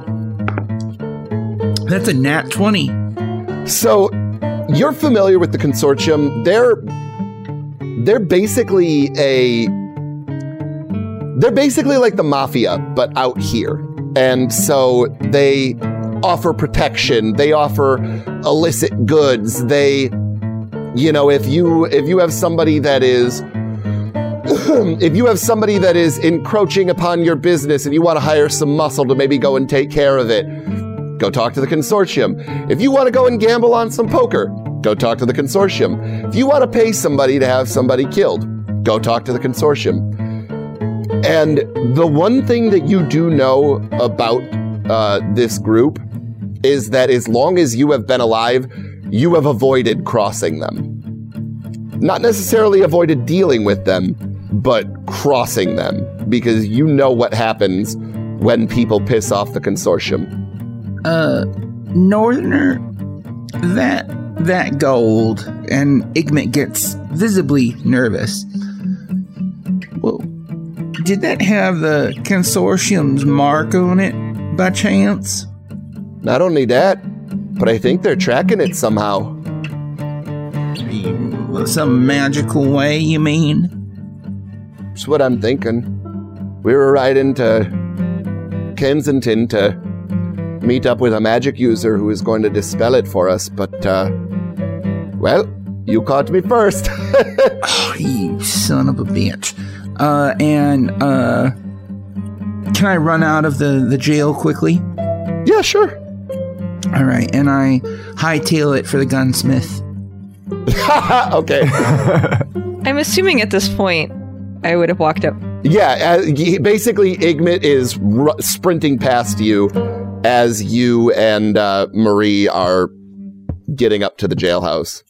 That's a nat 20. So, you're familiar with the consortium. They're they're basically a they're basically like the mafia but out here. And so they offer protection, they offer illicit goods. They you know, if you if you have somebody that is if you have somebody that is encroaching upon your business and you want to hire some muscle to maybe go and take care of it, go talk to the consortium. If you want to go and gamble on some poker, go talk to the consortium. If you want to pay somebody to have somebody killed, go talk to the consortium. And the one thing that you do know about uh, this group is that as long as you have been alive, you have avoided crossing them. Not necessarily avoided dealing with them, but crossing them because you know what happens when people piss off the consortium. Uh, Northerner, that that gold, and Igmit gets visibly nervous. Well, did that have the consortium's mark on it by chance? Not only that, but I think they're tracking it somehow. Some magical way, you mean? That's what I'm thinking. We were riding to Kensington to meet up with a magic user who is going to dispel it for us, but, uh, well, you caught me first. Oh, you son of a bitch. Uh, and, uh, can I run out of the, the jail quickly? yeah, sure. All right, and I hightail it for the gunsmith. okay. I'm assuming at this point I would have walked up. Yeah, uh, basically, Igmit is r- sprinting past you as you and uh, Marie are getting up to the jailhouse.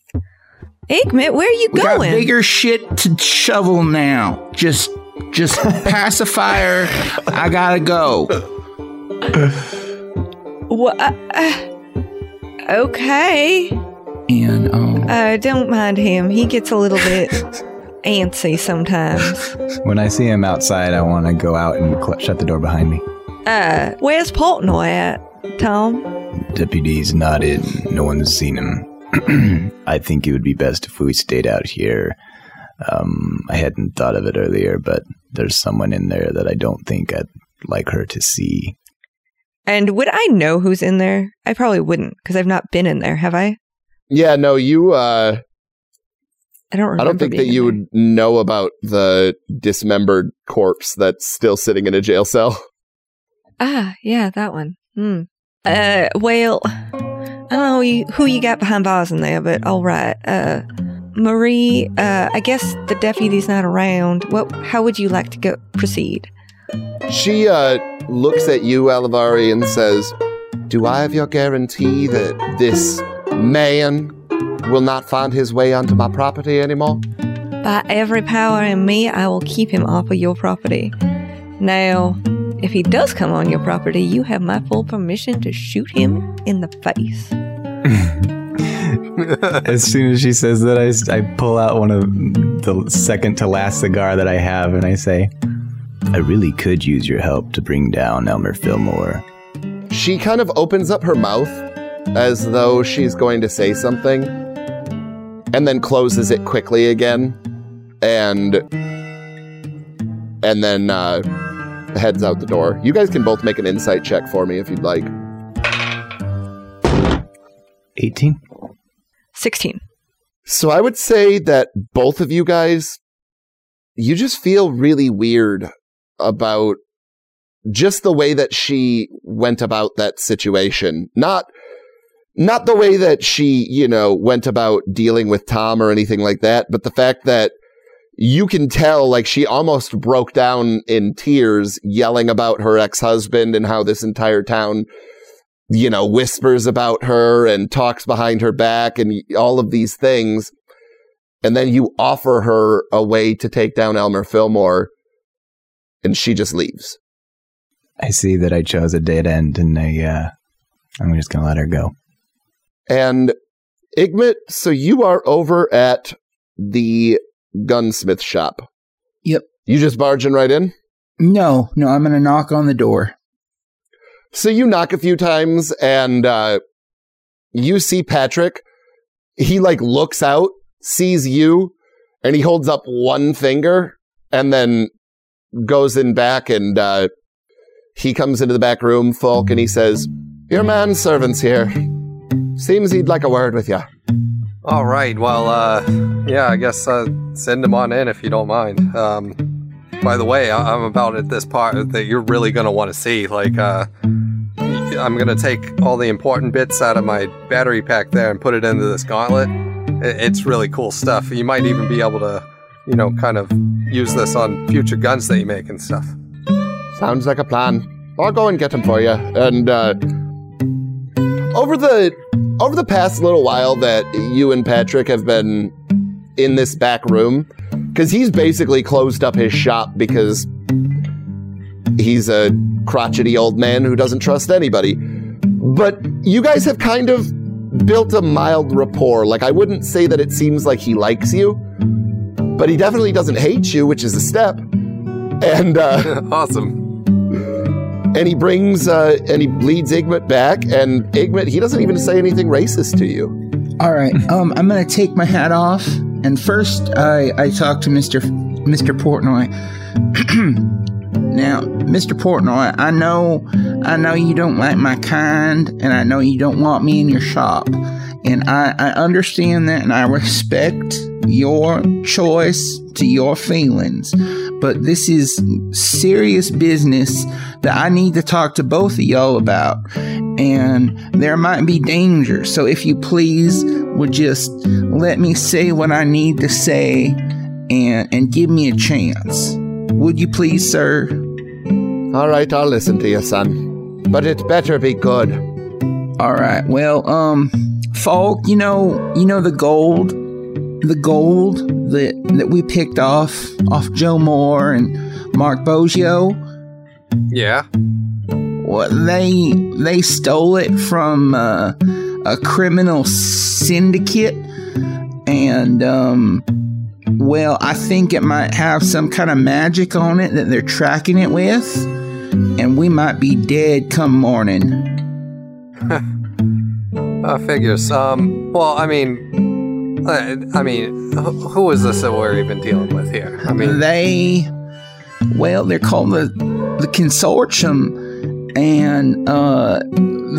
Igmit, where are you We got going? bigger shit to shovel now. Just, just pacifier. I gotta go. Wha- uh, uh, okay. And um, Uh, don't mind him. He gets a little bit antsy sometimes. When I see him outside, I want to go out and cl- shut the door behind me. Uh, where's Portnoy at, Tom? Deputy's not in. No one's seen him. I think it would be best if we stayed out here. Um, I hadn't thought of it earlier, but there's someone in there that I don't think I'd like her to see. And would I know who's in there? I probably wouldn't because I've not been in there, have I? Yeah, no, you. Uh, I don't remember. I don't think that you would know about the dismembered corpse that's still sitting in a jail cell. Ah, yeah, that one. Hmm. Uh, well, I don't know you, who you got behind bars in there, but all right. Uh, Marie, uh, I guess the deputy's not around. What? How would you like to go proceed? She uh, looks at you, Olivari, and says, Do I have your guarantee that this man will not find his way onto my property anymore? By every power in me, I will keep him off of your property. Now, if he does come on your property, you have my full permission to shoot him in the face. as soon as she says that, I, I pull out one of the second to last cigar that I have and I say, I really could use your help to bring down Elmer Fillmore. She kind of opens up her mouth as though she's going to say something and then closes it quickly again and and then uh, heads out the door. You guys can both make an insight check for me if you'd like. 18? 16. So I would say that both of you guys, you just feel really weird about just the way that she went about that situation. Not, not the way that she, you know, went about dealing with Tom or anything like that, but the fact that you can tell like she almost broke down in tears yelling about her ex-husband and how this entire town you know, whispers about her and talks behind her back and all of these things. And then you offer her a way to take down Elmer Fillmore and she just leaves. I see that I chose a dead end and I, uh, I'm just going to let her go. And Igmit, so you are over at the gunsmith shop. Yep. You just barging right in? No, no, I'm going to knock on the door. So you knock a few times and uh, you see Patrick. He like looks out, sees you, and he holds up one finger and then goes in back and uh, he comes into the back room, Falk, and he says, Your manservant's here. Seems he'd like a word with you. All right. Well, uh, yeah, I guess uh, send him on in if you don't mind. Um, by the way, I- I'm about at this part that you're really gonna want to see. Like, uh, I'm gonna take all the important bits out of my battery pack there and put it into this gauntlet. It's really cool stuff. You might even be able to, you know, kind of use this on future guns that you make and stuff. Sounds like a plan. I'll go and get them for you. And uh, over the over the past little while that you and Patrick have been in this back room, because he's basically closed up his shop because he's a crotchety old man who doesn't trust anybody. But you guys have kind of built a mild rapport. Like I wouldn't say that it seems like he likes you, but he definitely doesn't hate you, which is a step. And uh, awesome. and he brings uh, and he leads Igmit back, and Igmit he doesn't even say anything racist to you. All right. Um, I'm gonna take my hat off, and first I I talk to Mister Mister Portnoy. now, Mister Portnoy, I know I know you don't like my kind, and I know you don't want me in your shop, and I I understand that, and I respect your choice to your feelings. But this is serious business that I need to talk to both of y'all about and there might be danger. So if you please would just let me say what I need to say and and give me a chance. Would you please, sir? All right, I'll listen to you, son, but it better be good. All right. Well, um Falk, you know, you know the gold, the gold that that we picked off off Joe Moore and Mark Boggio. Yeah. Well, they they stole it from uh, a criminal syndicate, and um, well, I think it might have some kind of magic on it that they're tracking it with, and we might be dead come morning. Uh, figures. Um. Well, I mean, uh, I mean, wh- who is this that we're even dealing with here? I mean, They, well, they're called the the consortium, and uh,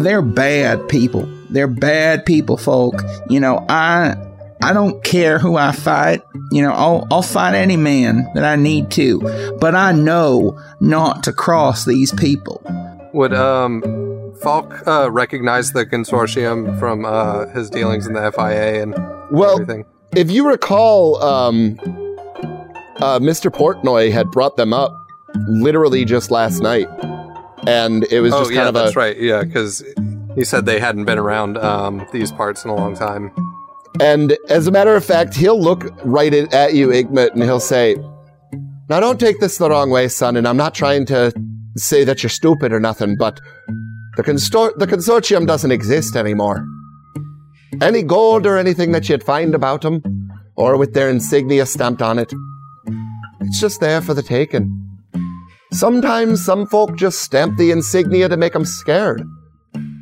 they're bad people. They're bad people, folk. You know, I I don't care who I fight. You know, I'll I'll fight any man that I need to, but I know not to cross these people. would um Falk uh, recognize the consortium from uh, his dealings in the FIA and Well, everything? if you recall, um, uh, Mr. Portnoy had brought them up literally just last night, and it was Oh just yeah, kind of that's a right. Yeah, because he said they hadn't been around um, these parts in a long time. And as a matter of fact, he'll look right at you, Igmit, and he'll say, Now don't take this the wrong way, son, and I'm not trying to say that you're stupid or nothing, but the, constor- the consortium doesn't exist anymore. any gold or anything that you'd find about them, or with their insignia stamped on it. It's just there for the taking. Sometimes some folk just stamp the insignia to make them scared.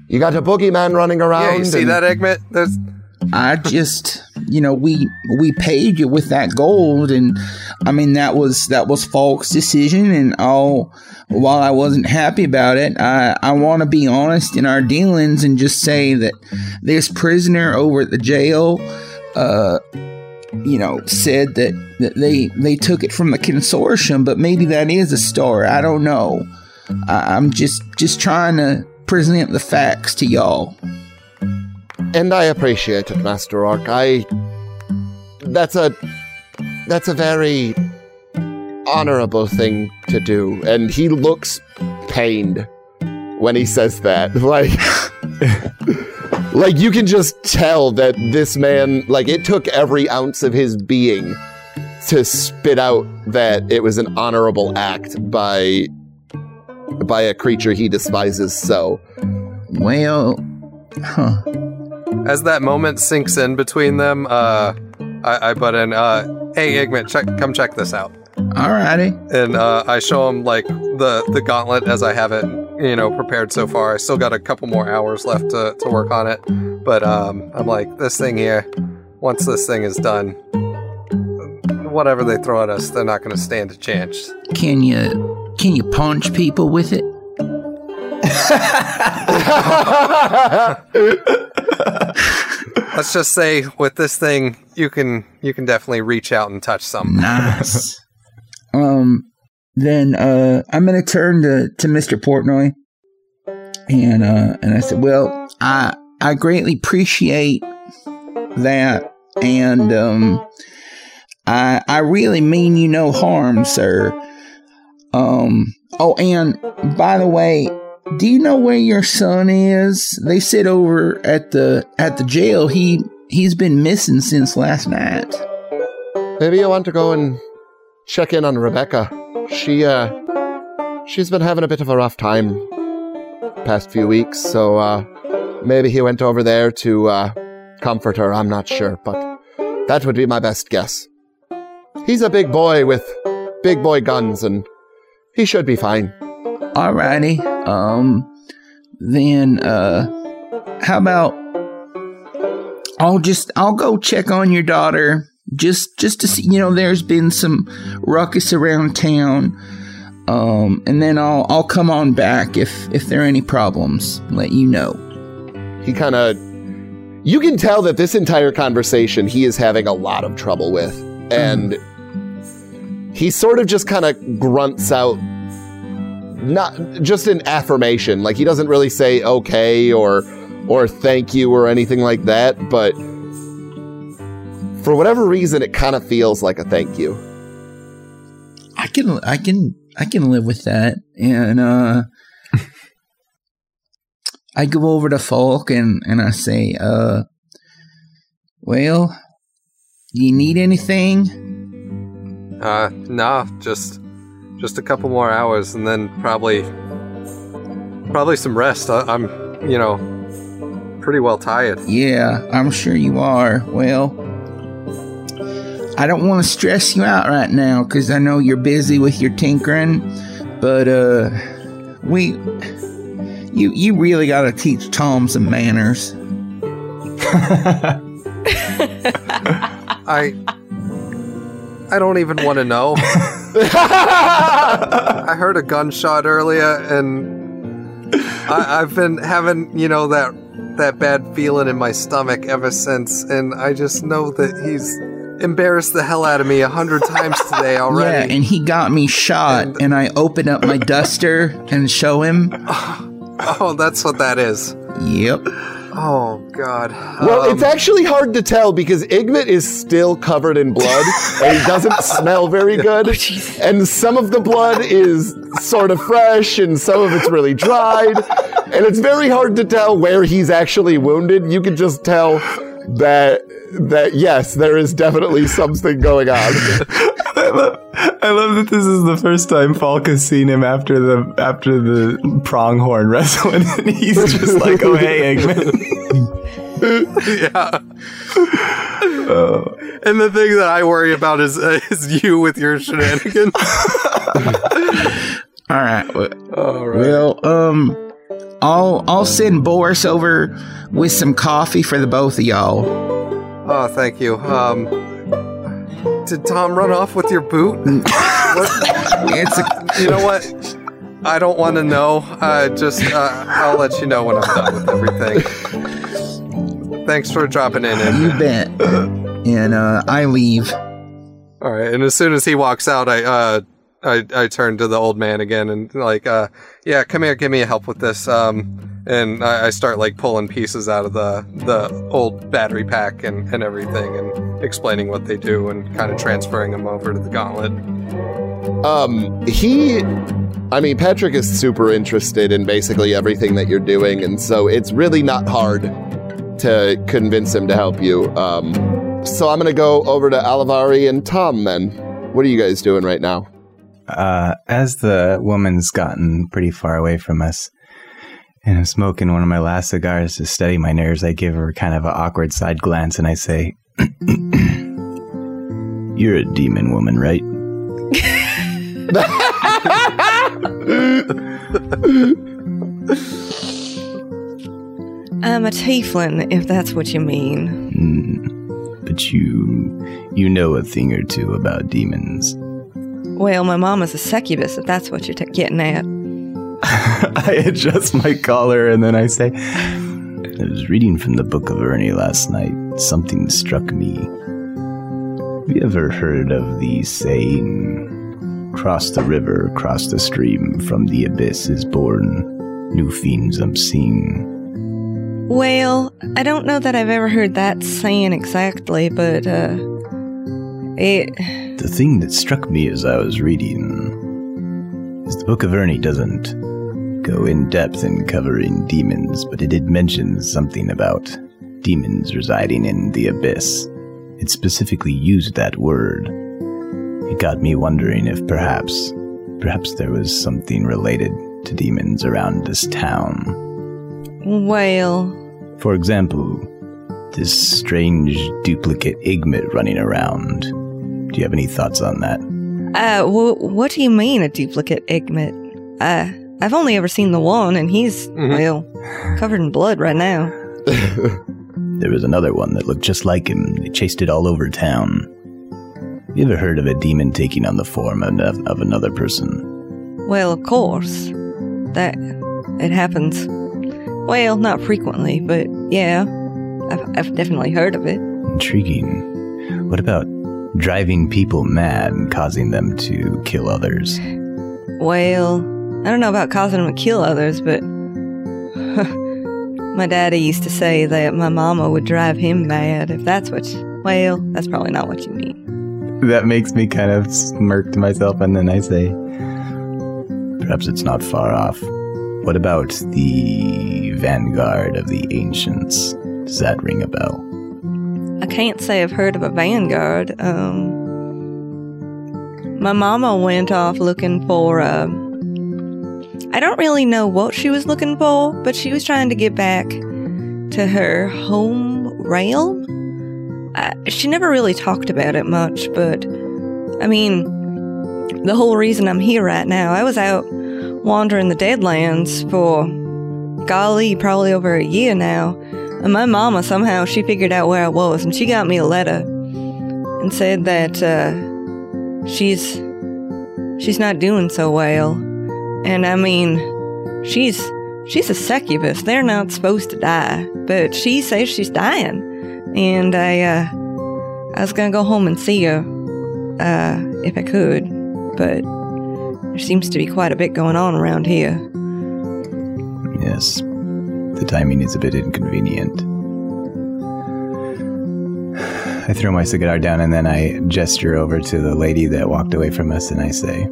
You got a boogeyman running around. Yeah, you see and- that, Igmit? There's I just, you know, we we paid you with that gold, and I mean that was that was Falk's decision, and all. While I wasn't happy about it, I I want to be honest in our dealings and just say that this prisoner over at the jail, uh, you know, said that, that they they took it from the consortium, but maybe that is a story. I don't know. I, I'm just just trying to present the facts to y'all. And I appreciate it, Master Orc. I that's a that's a very honorable thing to do, and he looks pained when he says that. Like like you can just tell that this man like it took every ounce of his being to spit out that it was an honorable act by by a creature he despises so. Well, huh. As that moment sinks in between them. Uh, I, I butt in. Uh, hey, Igmit, check, come check this out. Alrighty. And uh, I show him like the the gauntlet as I have it, you know, prepared so far. I still got a couple more hours left to, to work on it, but um, I'm like this thing here. Once this thing is done, whatever they throw at us, they're not going to stand a chance. Can you can you punch people with it? Let's just say with this thing, you can you can definitely reach out and touch something. Nice. um, then uh, I'm gonna turn to to Mr. Portnoy, and uh, and I said, well, I I greatly appreciate that, and um, I I really mean you no harm, sir. Um. Oh, and by the way, do you know where your son is? They said over at the at the jail he he's been missing since last night. Maybe you want to go and check in on Rebecca. She, uh, she's been having a bit of a rough time past few weeks, so, uh, maybe he went over there to, uh, comfort her. I'm not sure, but that would be my best guess. He's a big boy with big boy guns, and he should be fine. Alrighty. Um then uh how about I'll just I'll go check on your daughter just just to see you know there's been some ruckus around town. Um and then I'll I'll come on back if if there are any problems. Let you know. He kind of. You can tell that this entire conversation he is having a lot of trouble with. And he sort of just kind of grunts out, not just an affirmation. Like he doesn't really say okay or or thank you or anything like that. But for whatever reason, it kind of feels like a thank you. I can I can I can live with that. And uh I go over to Falk and, and I say, uh well, do you need anything? Uh, no, just just a couple more hours, and then probably probably some rest. I, I'm, you know, pretty well tired. Yeah, I'm sure you are. Well, I don't want to stress you out right now because I know you're busy with your tinkering, but uh, we, you, you really got to teach Tom some manners. I I don't even want to know. I heard a gunshot earlier, and I, I've been having, you know, that that bad feeling in my stomach ever since, and I just know that he's embarrassed the hell out of me a hundred times today already. Yeah, and he got me shot, And- and I open up my duster and show him. oh, that's what that is. Yep. Oh God. Well, Um, it's actually hard to tell because Igmit is still covered in blood and he doesn't smell very good. and some of the blood is sort of fresh and some of it's really dried. And it's very hard to tell where he's actually wounded. You can just tell that that yes, there is definitely something going on. I love, that this is the first time Falk has seen him after the after the pronghorn wrestling, and he's just like, "Oh hey, Eggman." yeah. and the thing that I worry about is uh, is you with your shenanigans. All right. All right. Well, um, I'll I'll send Boris over with some coffee for the both of y'all. Oh, thank you. Um, did Tom run off with your boot? It's a, You know what? I don't want to know. Uh, just uh, I'll let you know when I'm done with everything. Thanks for dropping in. You bet. And uh, I leave. all right. And as soon as he walks out, I uh, I I turn to the old man again and like, uh, yeah, come here, give me a help with this. Um, and I, I start like pulling pieces out of the the old battery pack and and everything, and explaining what they do, and kind of transferring them over to the gauntlet. Um, he, I mean, Patrick is super interested in basically everything that you're doing, and so it's really not hard to convince him to help you. Um, so I'm gonna go over to Olivari and Tom then. What are you guys doing right now? Uh, as the woman's gotten pretty far away from us, and I'm smoking one of my last cigars to steady my nerves, I give her kind of an awkward side glance and I say, You're a demon woman, right? I'm a tiefling, if that's what you mean. Hmm. But you you know a thing or two about demons. Well, my mom mama's a succubus, if that's what you're t- getting at. I adjust my collar and then I say, I was reading from the Book of Ernie last night. Something struck me. Have you ever heard of the saying, Cross the river, cross the stream, from the abyss is born new fiends obscene? Well, I don't know that I've ever heard that saying exactly, but, uh, it. The thing that struck me as I was reading is the Book of Ernie doesn't go in depth in covering demons, but it did mention something about demons residing in the abyss. It specifically used that word. It got me wondering if perhaps, perhaps there was something related to demons around this town. Well, For example, this strange duplicate Igmit running around. Do you have any thoughts on that? uh, wh- what do you mean a duplicate Igmit? Uh, I've only ever seen the one, and he's, Mhm. well, covered in blood right now. There was another one that looked just like him. They chased it all over town. You ever heard of a demon taking on the form of, of another person? Well, of course. That. It happens. Well, not frequently, but yeah. I've, I've definitely heard of it. Intriguing. What about driving people mad and causing them to kill others? Well, I don't know about causing them to kill others, but my daddy used to say that my mama would drive him mad. If that's what, you, well, that's probably not what you mean. that makes me kind of smirk to myself and then I say, Perhaps it's not far off. What about the vanguard of the ancients? Does that ring a bell? I can't say I've heard of a vanguard. Um, my mama went off looking for a. I don't really know what she was looking for, but she was trying to get back to her home realm. Uh, she never really talked about it much, but I mean, the whole reason I'm here right now, I was out wandering the Deadlands for, golly, probably over a year now. And my mama somehow she figured out where I was, and she got me a letter and said that uh, she's she's not doing so well. And I mean, she's she's a succubus. They're not supposed to die, but she says she's dying. And I uh, I was gonna go home and see her uh, if I could, but there seems to be quite a bit going on around here. Yes. The timing is a bit inconvenient. I throw my cigar down and then I gesture over to the lady that walked away from us and I say,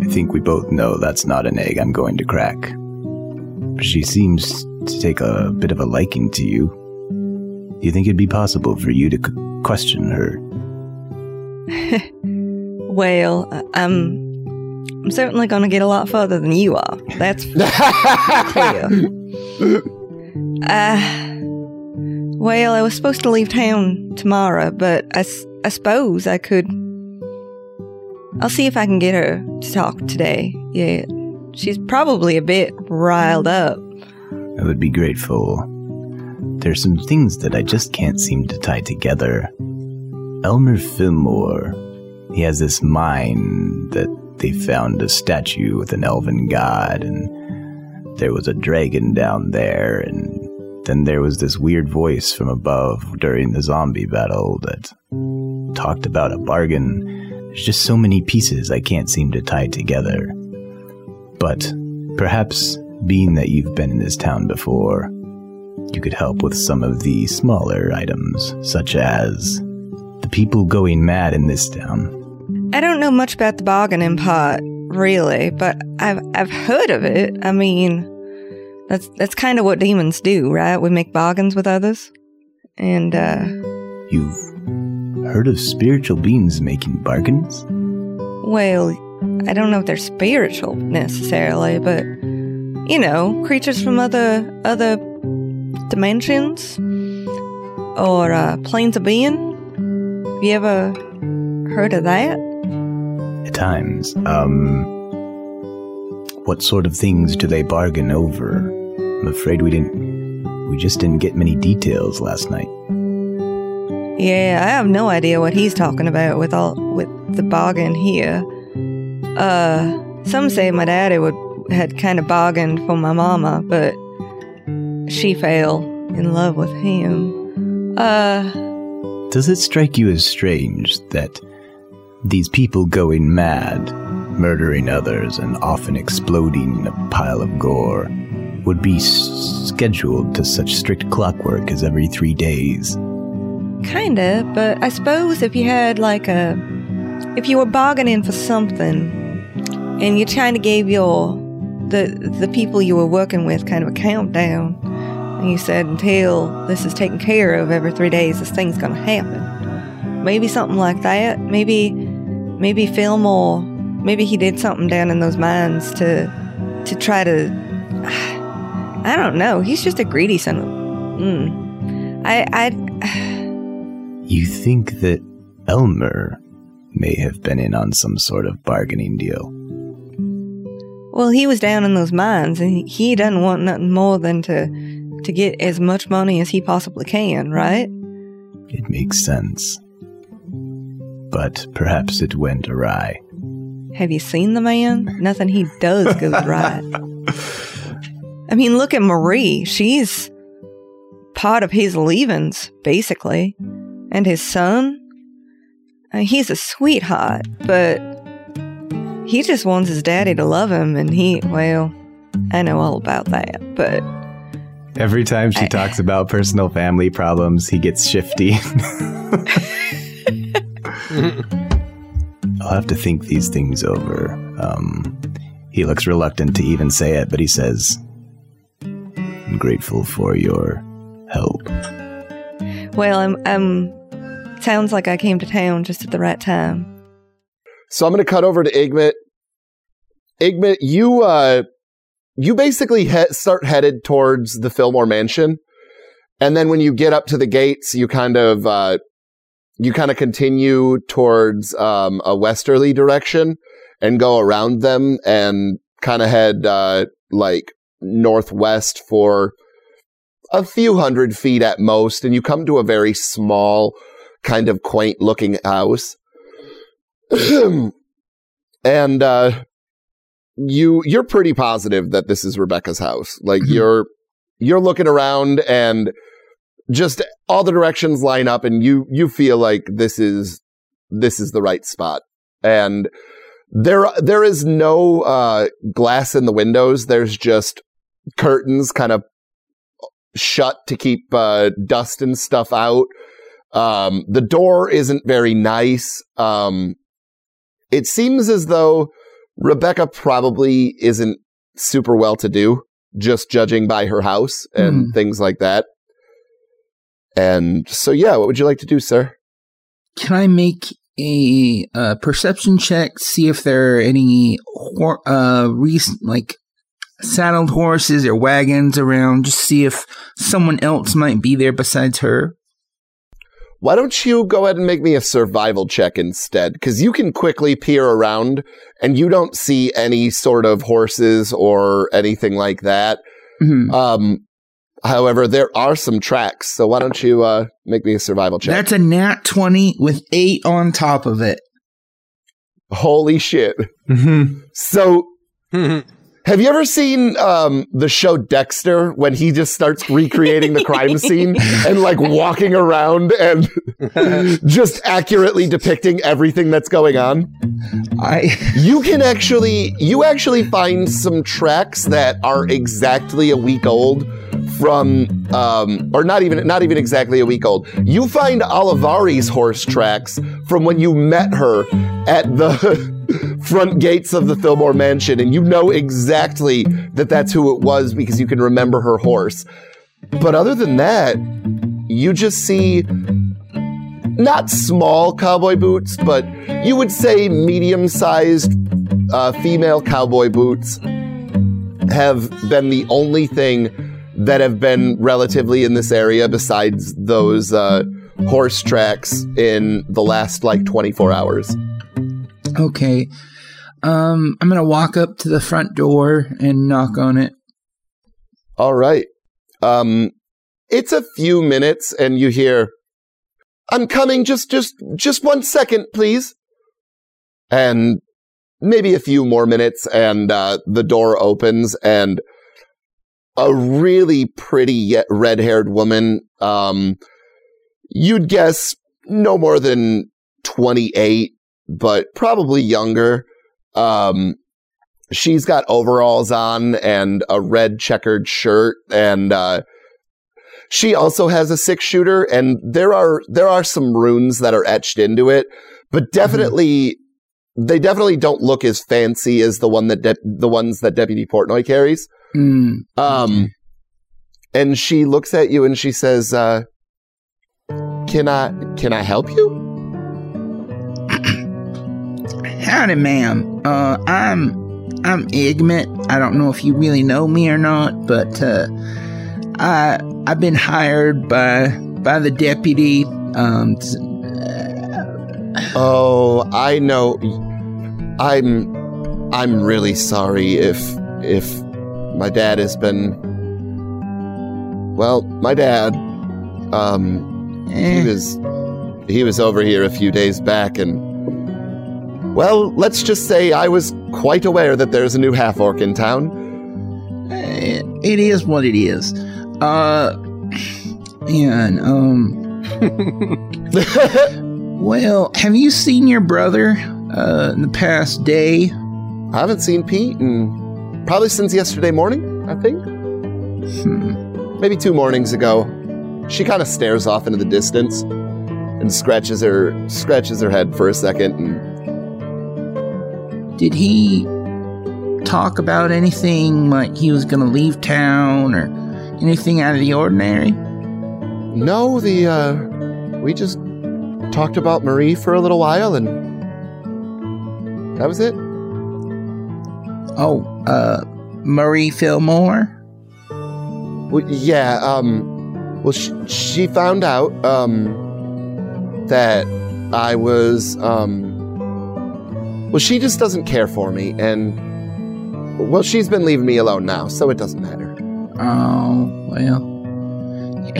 I think we both know that's not an egg I'm going to crack. She seems to take a bit of a liking to you. Do you think it'd be possible for you to c- question her? Well, I- I'm I'm certainly going to get a lot further than you are. That's clear. Uh, Well, I was supposed to leave town tomorrow, but I, s- I suppose I could. I'll see if I can get her to talk today. Yeah, she's probably a bit riled up. I would be grateful. There's some things that I just can't seem to tie together. Elmer Fillmore, he has this mine that they found a statue with an elven god, and there was a dragon down there, and then there was this weird voice from above during the zombie battle that talked about a bargain. There's just so many pieces I can't seem to tie together. But perhaps, being that you've been in this town before, you could help with some of the smaller items, such as the people going mad in this town. I don't know much about the bargaining part, really, but I've I've heard of it. I mean, that's that's kind of what demons do, right? We make bargains with others, and uh, You've heard of spiritual beings making bargains? well, I don't know if they're spiritual necessarily, but you know, creatures from other other dimensions or uh, planes of being. Have you ever heard of that? At times. Um. What sort of things do they bargain over? I'm afraid we didn't. We just didn't get many details last night. Yeah, I have no idea what he's talking about with all with the bargain here. Uh, some say my daddy would had kind of bargained for my mama, but she fell in love with him. Uh, Does it strike you as strange that these people going mad, murdering others, and often exploding in a pile of gore would be s- scheduled to such strict clockwork as every three days? Kinda, but I suppose if you had like a, if you were bargaining for something, and you kind of gave your the the people you were working with kind of a countdown, and you said until this is taken care of every three days, this thing's gonna happen. Maybe something like that. Maybe maybe Fillmore. Maybe he did something down in those mines to to try to. I don't know. He's just a greedy son of. Mm. I I. You think that Elmer may have been in on some sort of bargaining deal? Well, he was down in those mines, and he, doesn't want nothing more than to to get as much money as he possibly can, right? It makes sense. But perhaps it went awry. Have you seen the man? Nothing he does goes right. I mean, look at Marie. She's part of his leavings, basically, and his son. Uh, he's a sweetheart, but he just wants his daddy to love him, and he, well, I know all about that, but Every time she I- talks about personal family problems, he gets shifty. I'll have to think these things over. Um, he looks reluctant to even say it, but he says, I'm grateful for your help. Well, I'm, I'm. Sounds like I came to town just at the right time. So I'm going to cut over to Igmit. Igmit, you uh, you basically he- start headed towards the Fillmore Mansion, and then when you get up to the gates, you kind of uh, you kind of continue towards um, a westerly direction and go around them and kind of head uh, like northwest for a few hundred feet at most, and you come to a very small, kind of quaint looking house. and uh you you're pretty positive that this is Rebecca's house. Like Mhm. you're you're looking around and just all the directions line up and you you feel like this is this is the right spot. And there there is no uh glass in the windows. There's just curtains kind of shut to keep uh dust and stuff out. Um the door isn't very nice. Um it seems as though Rebecca probably isn't super well to do, just judging by her house and Hmm. things like that. And so, yeah, what would you like to do, sir? Can I make a uh, perception check, see if there are any hor- uh recent like saddled horses or wagons around, just see if someone else might be there besides her. Why don't you go ahead and make me a survival check instead? Because you can quickly peer around and you don't see any sort of horses or anything like that. Mhm. Um, however, there are some tracks. So why don't you uh, make me a survival check? That's a nat 20 with 8 on top of it. Holy shit. Mm-hmm. So Mhm. Have you ever seen um, the show Dexter when he just starts recreating the crime scene and like walking around and just accurately depicting everything that's going on? I You can actually you actually find some tracks that are exactly a week old from um or not even not even exactly a week old. You find Olivari's horse tracks from when you met her at the front gates of the Fillmore mansion and you know exactly that that's who it was because you can remember her horse. But other than that, you just see not small cowboy boots, but you would say medium sized uh, female cowboy boots have been the only thing that have been relatively in this area besides those uh, horse tracks in the last like 24 hours. Okay. Um I'm going to walk up to the front door and knock on it. All right. Um, it's a few minutes and you hear, I'm coming. Just, just, just one second, please. And maybe a few more minutes and, uh, the door opens and a really pretty yet red haired woman, um, you'd guess no more than 28, but probably younger. Um, she's got overalls on and a red checkered shirt and uh she also has a six shooter and there are there are some runes that are etched into it but definitely they definitely don't look as fancy as the one that de- the ones that deputy portnoy carries. Mm, um and she looks at you and she says uh can i can i help you Howdy, ma'am. Uh, I'm I'm Igmit. I don't know if you really know me or not, but uh, I I've been hired by by the deputy. Um, t- Oh, I know. I'm I'm really sorry if if my dad has been well, my dad um he eh, was he was over here a few days back and well, let's just say I was quite aware that there's a new half orc in town. eh, it is what it is. Uh, and um, well, have you seen your brother uh in the past day? I haven't seen Pete in probably since yesterday morning, I think. Hmm. Maybe two mornings ago. She kind of stares off into the distance and scratches her scratches her head for a second and Did he talk about anything like he was going to leave town or anything out of the ordinary? No, the uh we just talked about Marie for a little while and that was it. Oh, uh, Marie Fillmore? Well, yeah, um well she, she found out um that I was um well she just doesn't care for me and well she's been leaving me alone now, so it doesn't matter. Oh, well.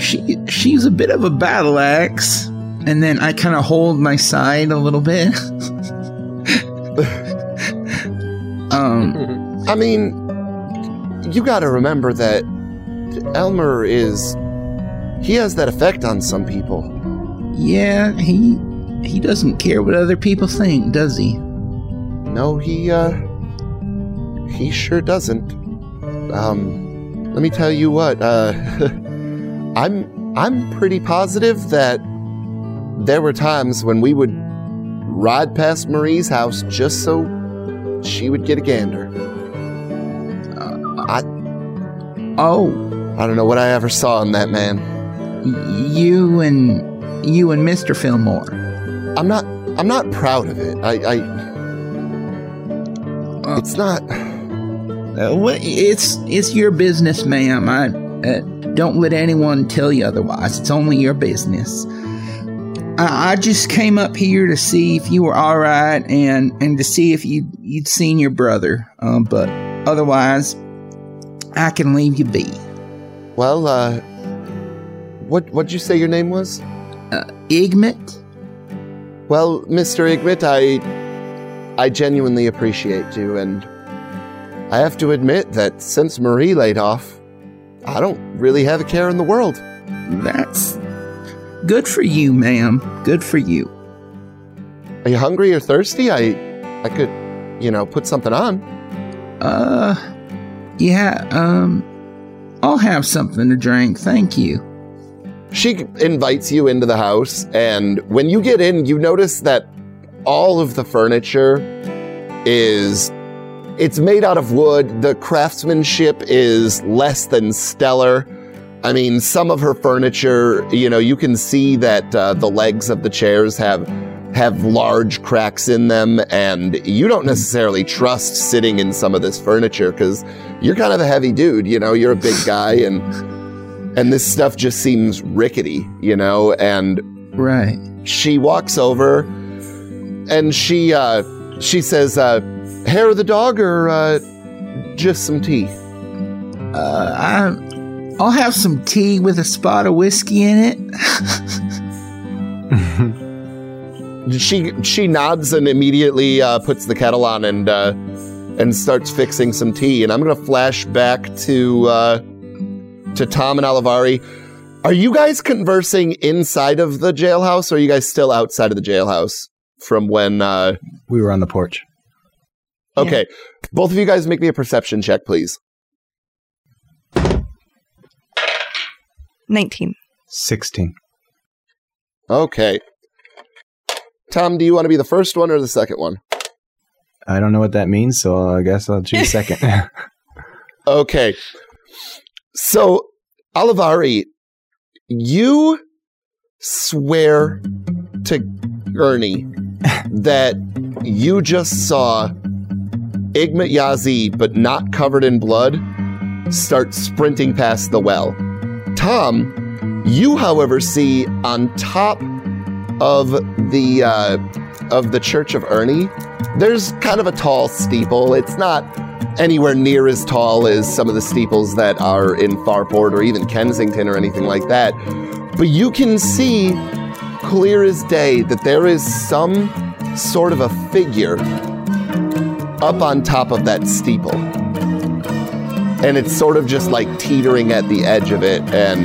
She she's a bit of a battle axe. And then I kind of hold my side a little bit. um, I mean, you got to remember that Elmer is he has that effect on some people. yeah, he he doesn't care what other people think, does he? No, he uh he sure doesn't. Um let me tell you what, uh I'm I'm pretty positive that there were times when we would ride past Marie's house just so she would get a gander. I Oh, I don't know what I ever saw in that man. you and you and Mr. Fillmore. I'm not I'm not proud of it. I, I it's not Uh, well, it's it's your business, ma'am. I uh, don't let anyone tell you otherwise. It's only your business. I, I just came up here to see if you were all right and and to see if you you'd seen your brother. Um, but otherwise, I can leave you be. Well, uh, what what'd you say your name was? Igmit. Well, Mr. Igmit, I I genuinely appreciate you, and I have to admit that since Marie laid off, I don't really have a care in the world. That's good for you, ma'am. Good for you. Are you hungry or thirsty? I I could, you know, put something on. Uh, yeah. Um, I'll have something to drink. Thank you. She invites you into the house, and when you get in, you notice that all of the furniture is it's made out of wood. The craftsmanship is less than stellar. I mean, some of her furniture, you know, you can see that uh, the legs of the chairs have have large cracks in them, and you don't necessarily trust sitting in some of this furniture because you're kind of a heavy dude. You know, you're a big guy, and and this stuff just seems rickety. You know, and Right. she walks over and she uh, she says, uh, "Hair of the dog or uh, just some tea?" Uh, I, I'll have some tea with a spot of whiskey in it. She she nods and immediately uh, puts the kettle on and uh, and starts fixing some tea. And I'm gonna flash back to uh, to Tom and Olivari. Are you guys conversing inside of the jailhouse, or are you guys still outside of the jailhouse from when? Uh, We were on the porch. okay, both of you guys make me a perception check, please. 19. 16. Okay. Tom, do you want to be the first one or the second one? I don't know what that means, so I guess I'll choose second. Okay. So, Olivari, you swear to Ernie that you just saw Igmit Yazi, but not covered in blood, start sprinting past the well. Tom, you, however, see on top of the uh, of the Church of Ernie, there's kind of a tall steeple. It's not anywhere near as tall as some of the steeples that are in Farport or even Kensington or anything like that. But you can see clear as day that there is some sort of a figure up on top of that steeple. And it's sort of just like teetering at the edge of it. And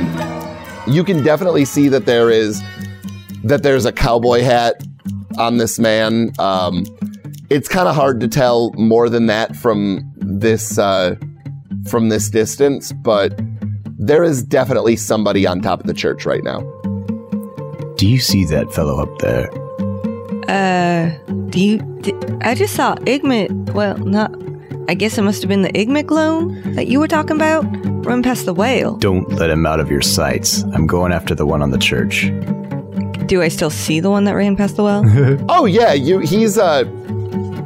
you can definitely see that there is that there's a cowboy hat on this man. Um, it's kind of hard to tell more than that from this uh, from this distance, but there is definitely somebody on top of the church right now. Do you see that fellow up there? Uh, do you? d I just saw Igmit. Well, not. I guess it must have been the Igmit clone that you were talking about. Run past the whale. Don't let him out of your sights. I'm going after the one on the church. Do I still see the one that ran past the well? Oh yeah, you he's uh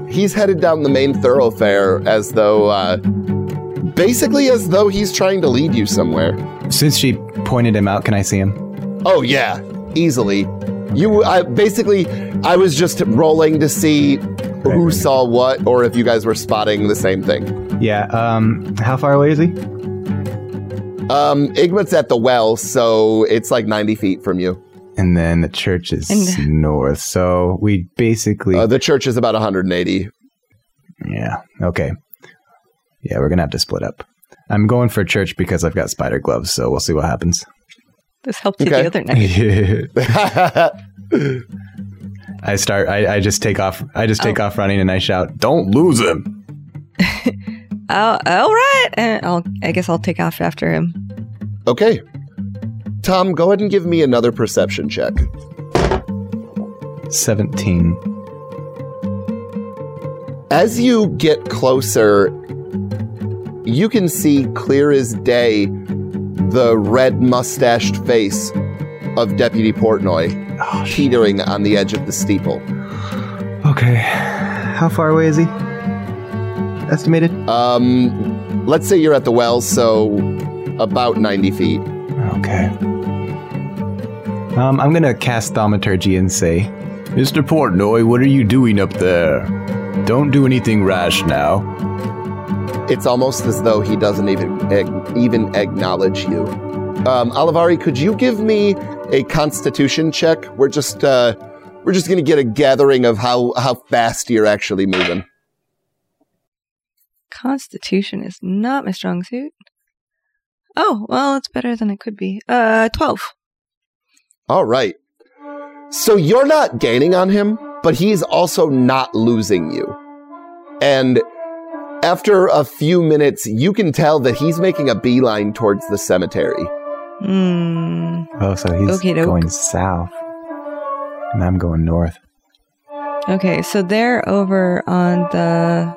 he's headed down the main thoroughfare as though uh basically as though he's trying to lead you somewhere. Since she pointed him out, can I see him? Oh yeah, easily. You I basically I was just rolling to see who saw what or if you guys were spotting the same thing. Yeah. Um. How far away is he? Um Igmit's at the well, so it's like 90 feet from you. And then the church is And- north. So we basically. Uh, the church is about 180. yeah. Okay. Yeah, we're gonna have to split up. I'm going for church because I've got spider gloves, so we'll see what happens. This helped you Okay. the other night. I start. I, I just take off. I just take oh. off running and I shout, "Don't lose him!" Oh, all right. And I'll. I guess I'll take off after him. okay. Tom, go ahead and give me another perception check. Seventeen. As you get closer, you can see clear as day the red mustached face of Deputy Portnoy teetering on the edge of the steeple. Okay. How far away is he? Estimated. Um, let's say you're at the well, so about 90 feet. Okay. Um, I'm gonna cast Thaumaturgy and say, Mr. Portnoy, what are you doing up there? Don't do anything rash now. It's almost as though he doesn't even even acknowledge you. Um, Olivari, could you give me a Constitution check? We're just uh, we're just gonna get a gathering of how how fast you're actually moving. Constitution is not my strong suit. Oh, well, it's better than it could be. Uh, 12. All right. So you're not gaining on him, but he's also not losing you. And after a few minutes, you can tell that he's making a beeline towards the cemetery. Hmm. "Oh, so he's Okey doke. going south, and I'm going north." Okay, so they're over on the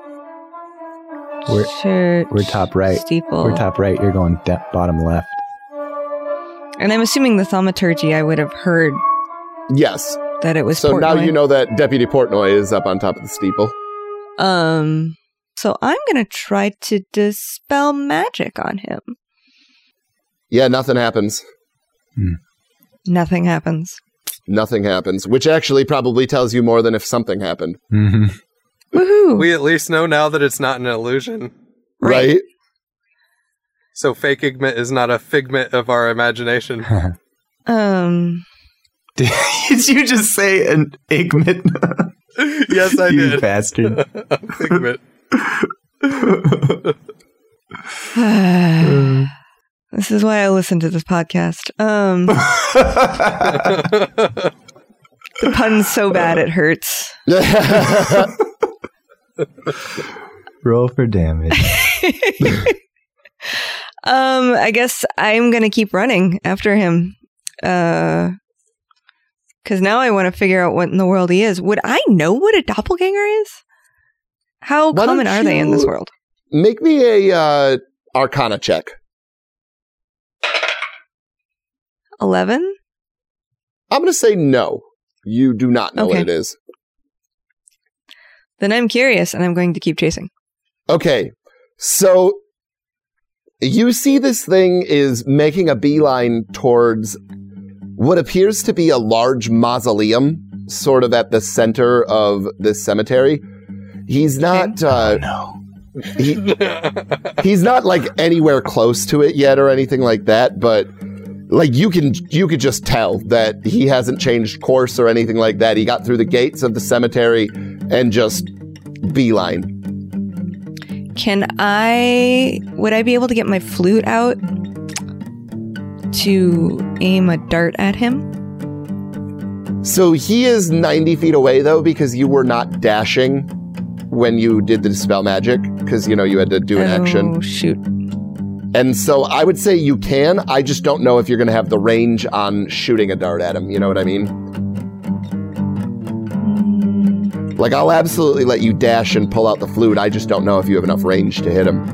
We're- church we're top right. steeple. We're top right. You're going de- bottom left. And I'm assuming the thaumaturgy I would have heard Yes. that it was So now you know that Deputy Portnoy is up on top of the steeple. Um, so I'm gonna try to dispel magic on him. Yeah, nothing happens. Nothing happens. Nothing happens, which actually probably tells you more than if something happened, hmm Woohoo! We at least know now that it's not an illusion. right? So fake igmit is not a figment of our imagination. um, Did you just say an igmit? yes, I you did. bastard. figment. this is why I listen to this podcast. Um, the pun's so bad it hurts. Roll for damage. Um, I guess I'm gonna keep running after him. Uh, because now I want to figure out what in the world he is. Would I know what a doppelganger is? How Why common are they in this world? Make me a uh, Arcana check. Eleven. I'm going to say no. You do not know what it is. Then I'm curious, and I'm going to keep chasing. Okay, so you see this thing is making a beeline towards what appears to be a large mausoleum, sort of at the center of this cemetery. He's not. Uh, no. he, he's not like anywhere close to it yet or anything like that but like you can you could just tell that he hasn't changed course or anything like that he got through the gates of the cemetery and just beeline Can I? Would I be able to get my flute out to aim a dart at him? so he is 90 feet away though because you were not dashing when you did the dispel magic because you know you had to do an action Oh shoot! and so i would say you can i just don't know if you're going to have the range on shooting a dart at him you know what i mean Like, I'll absolutely let you dash and pull out the flute. I just don't know if you have enough range to hit him.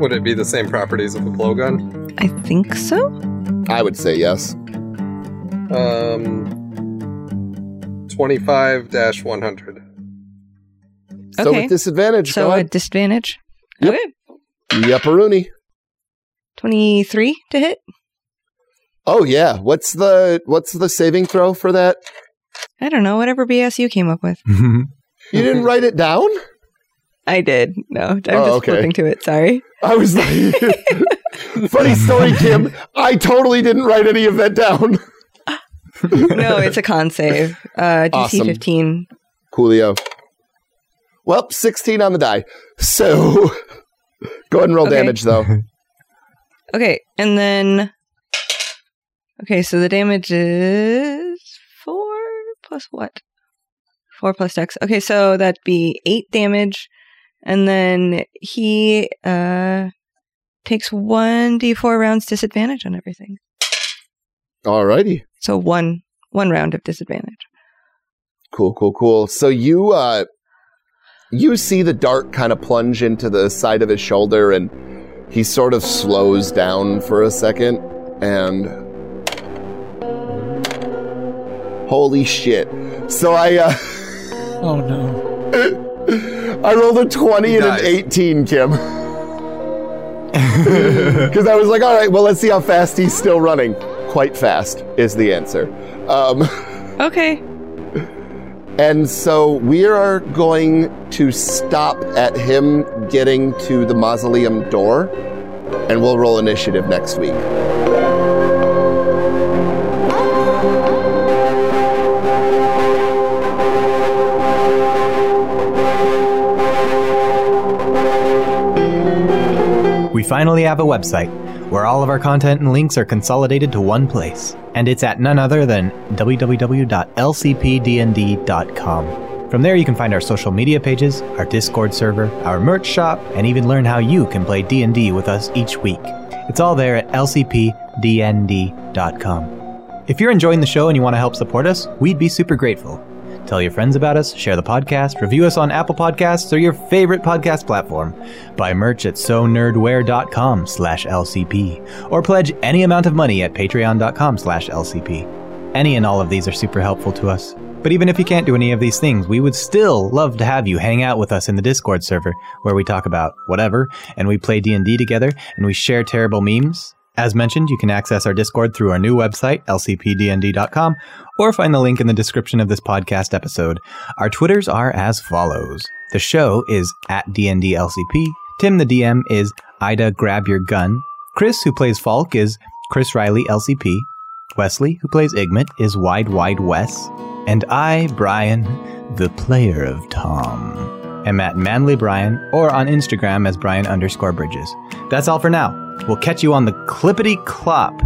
Would it be the same properties of the blowgun? I think so. I would say yes. Um, 25 100. So Okay. with disadvantage, So go a disadvantage. Yep. Okay. Yepperoonie. Twenty-three to hit. Oh yeah. What's the what's the saving throw for that? I don't know. Whatever BS you came up with. You didn't write it down? I did. No, I'm Oh, just okay. flipping to it. Sorry. I was like Funny story, Kim. I totally didn't write any of that down. No, it's a con save. Uh, DC Awesome. 15. Coolio. Well, 16 on the die. So go ahead and roll Okay. damage though. Okay, and then. Okay, so the damage is four plus what? Four plus dex. Okay, so that'd be eight damage, and then he uh takes one d4 rounds disadvantage on everything. Alrighty. So one one round of disadvantage. Cool, cool, cool. So you uh you see the dart kind of plunge into the side of his shoulder and he sort of slows down for a second and Holy shit. So I uh Oh no. I rolled a 20 and an 18, Kim. Because I was like, all right, well, let's see how fast he's still running. Quite fast is the answer. Um, Okay. And so we are going to stop at him getting to the mausoleum door, and we'll roll initiative next week. We finally have a website where all of our content and links are consolidated to one place, and it's at none other than www.lcpdnd.com. From there, you can find our social media pages, our Discord server, our merch shop, and even learn how you can play D&D with us each week. It's all there at lcpdnd.com. If you're enjoying the show and you want to help support us, we'd be super grateful. Tell your friends about us, share the podcast, review us on Apple Podcasts or your favorite podcast platform. Buy merch at sonerdwear.com slash LCP or pledge any amount of money at patreon.com slash LCP. Any and all of these are super helpful to us. But even if you can't do any of these things, we would still love to have you hang out with us in the Discord server where we talk about whatever and we play D&D together and we share terrible memes. As mentioned, you can access our Discord through our new website, lcpdnd.com, or find the link in the description of this podcast episode. Our Twitters are as follows. The show is at DNDLCP. Tim the DM is Ida Grab Your Gun. Chris, who plays Falk, is Chris Riley LCP. Wesley, who plays Igmit, is Wide Wide Wes. And I, Brian, the player of Tom, am at Manly Brian or on Instagram as Brian underscore Bridges. That's all for now. We'll catch you on the clippity clop.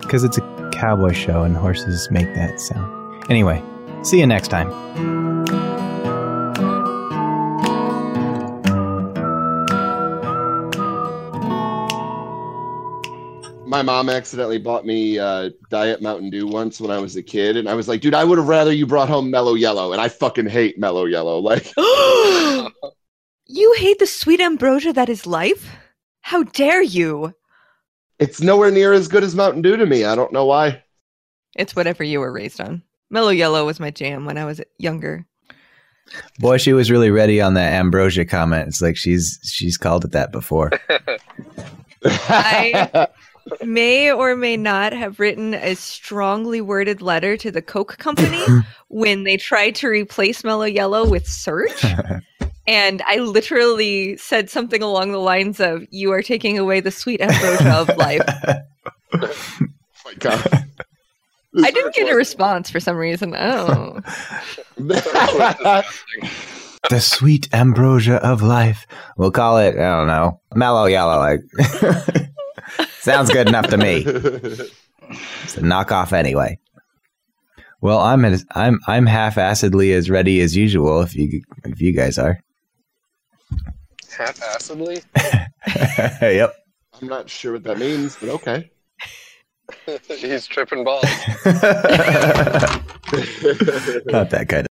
Because it's a cowboy show and horses make that sound. Anyway, see you next time. My mom accidentally bought me uh, Diet Mountain Dew once when I was a kid, and I was like, dude, I would have rather you brought home Mellow Yellow, and I fucking hate Mellow Yellow. Like, you hate the sweet ambrosia that is life? How dare you? it's nowhere near as good as Mountain Dew to me. I don't know why. It's whatever you were raised on. Mellow Yellow was my jam when I was younger. Boy, she was really ready on that ambrosia comment. It's like she's she's called it that before. I may or may not have written a strongly worded letter to the Coke company when they tried to replace Mellow Yellow with Surge. And I literally said something along the lines of, You are taking away the sweet ambrosia of life. Oh my god. I didn't get a response for some reason. Oh. the sweet ambrosia of life. We'll call it, I don't know, mellow yellow. Like sounds good enough to me. It's a knockoff anyway. Well, I'm as, I'm I'm half-acidly as ready as usual. If you if you guys are, Half-assedly? yep. I'm not sure what that means, but okay. He's tripping balls. Not that kind of.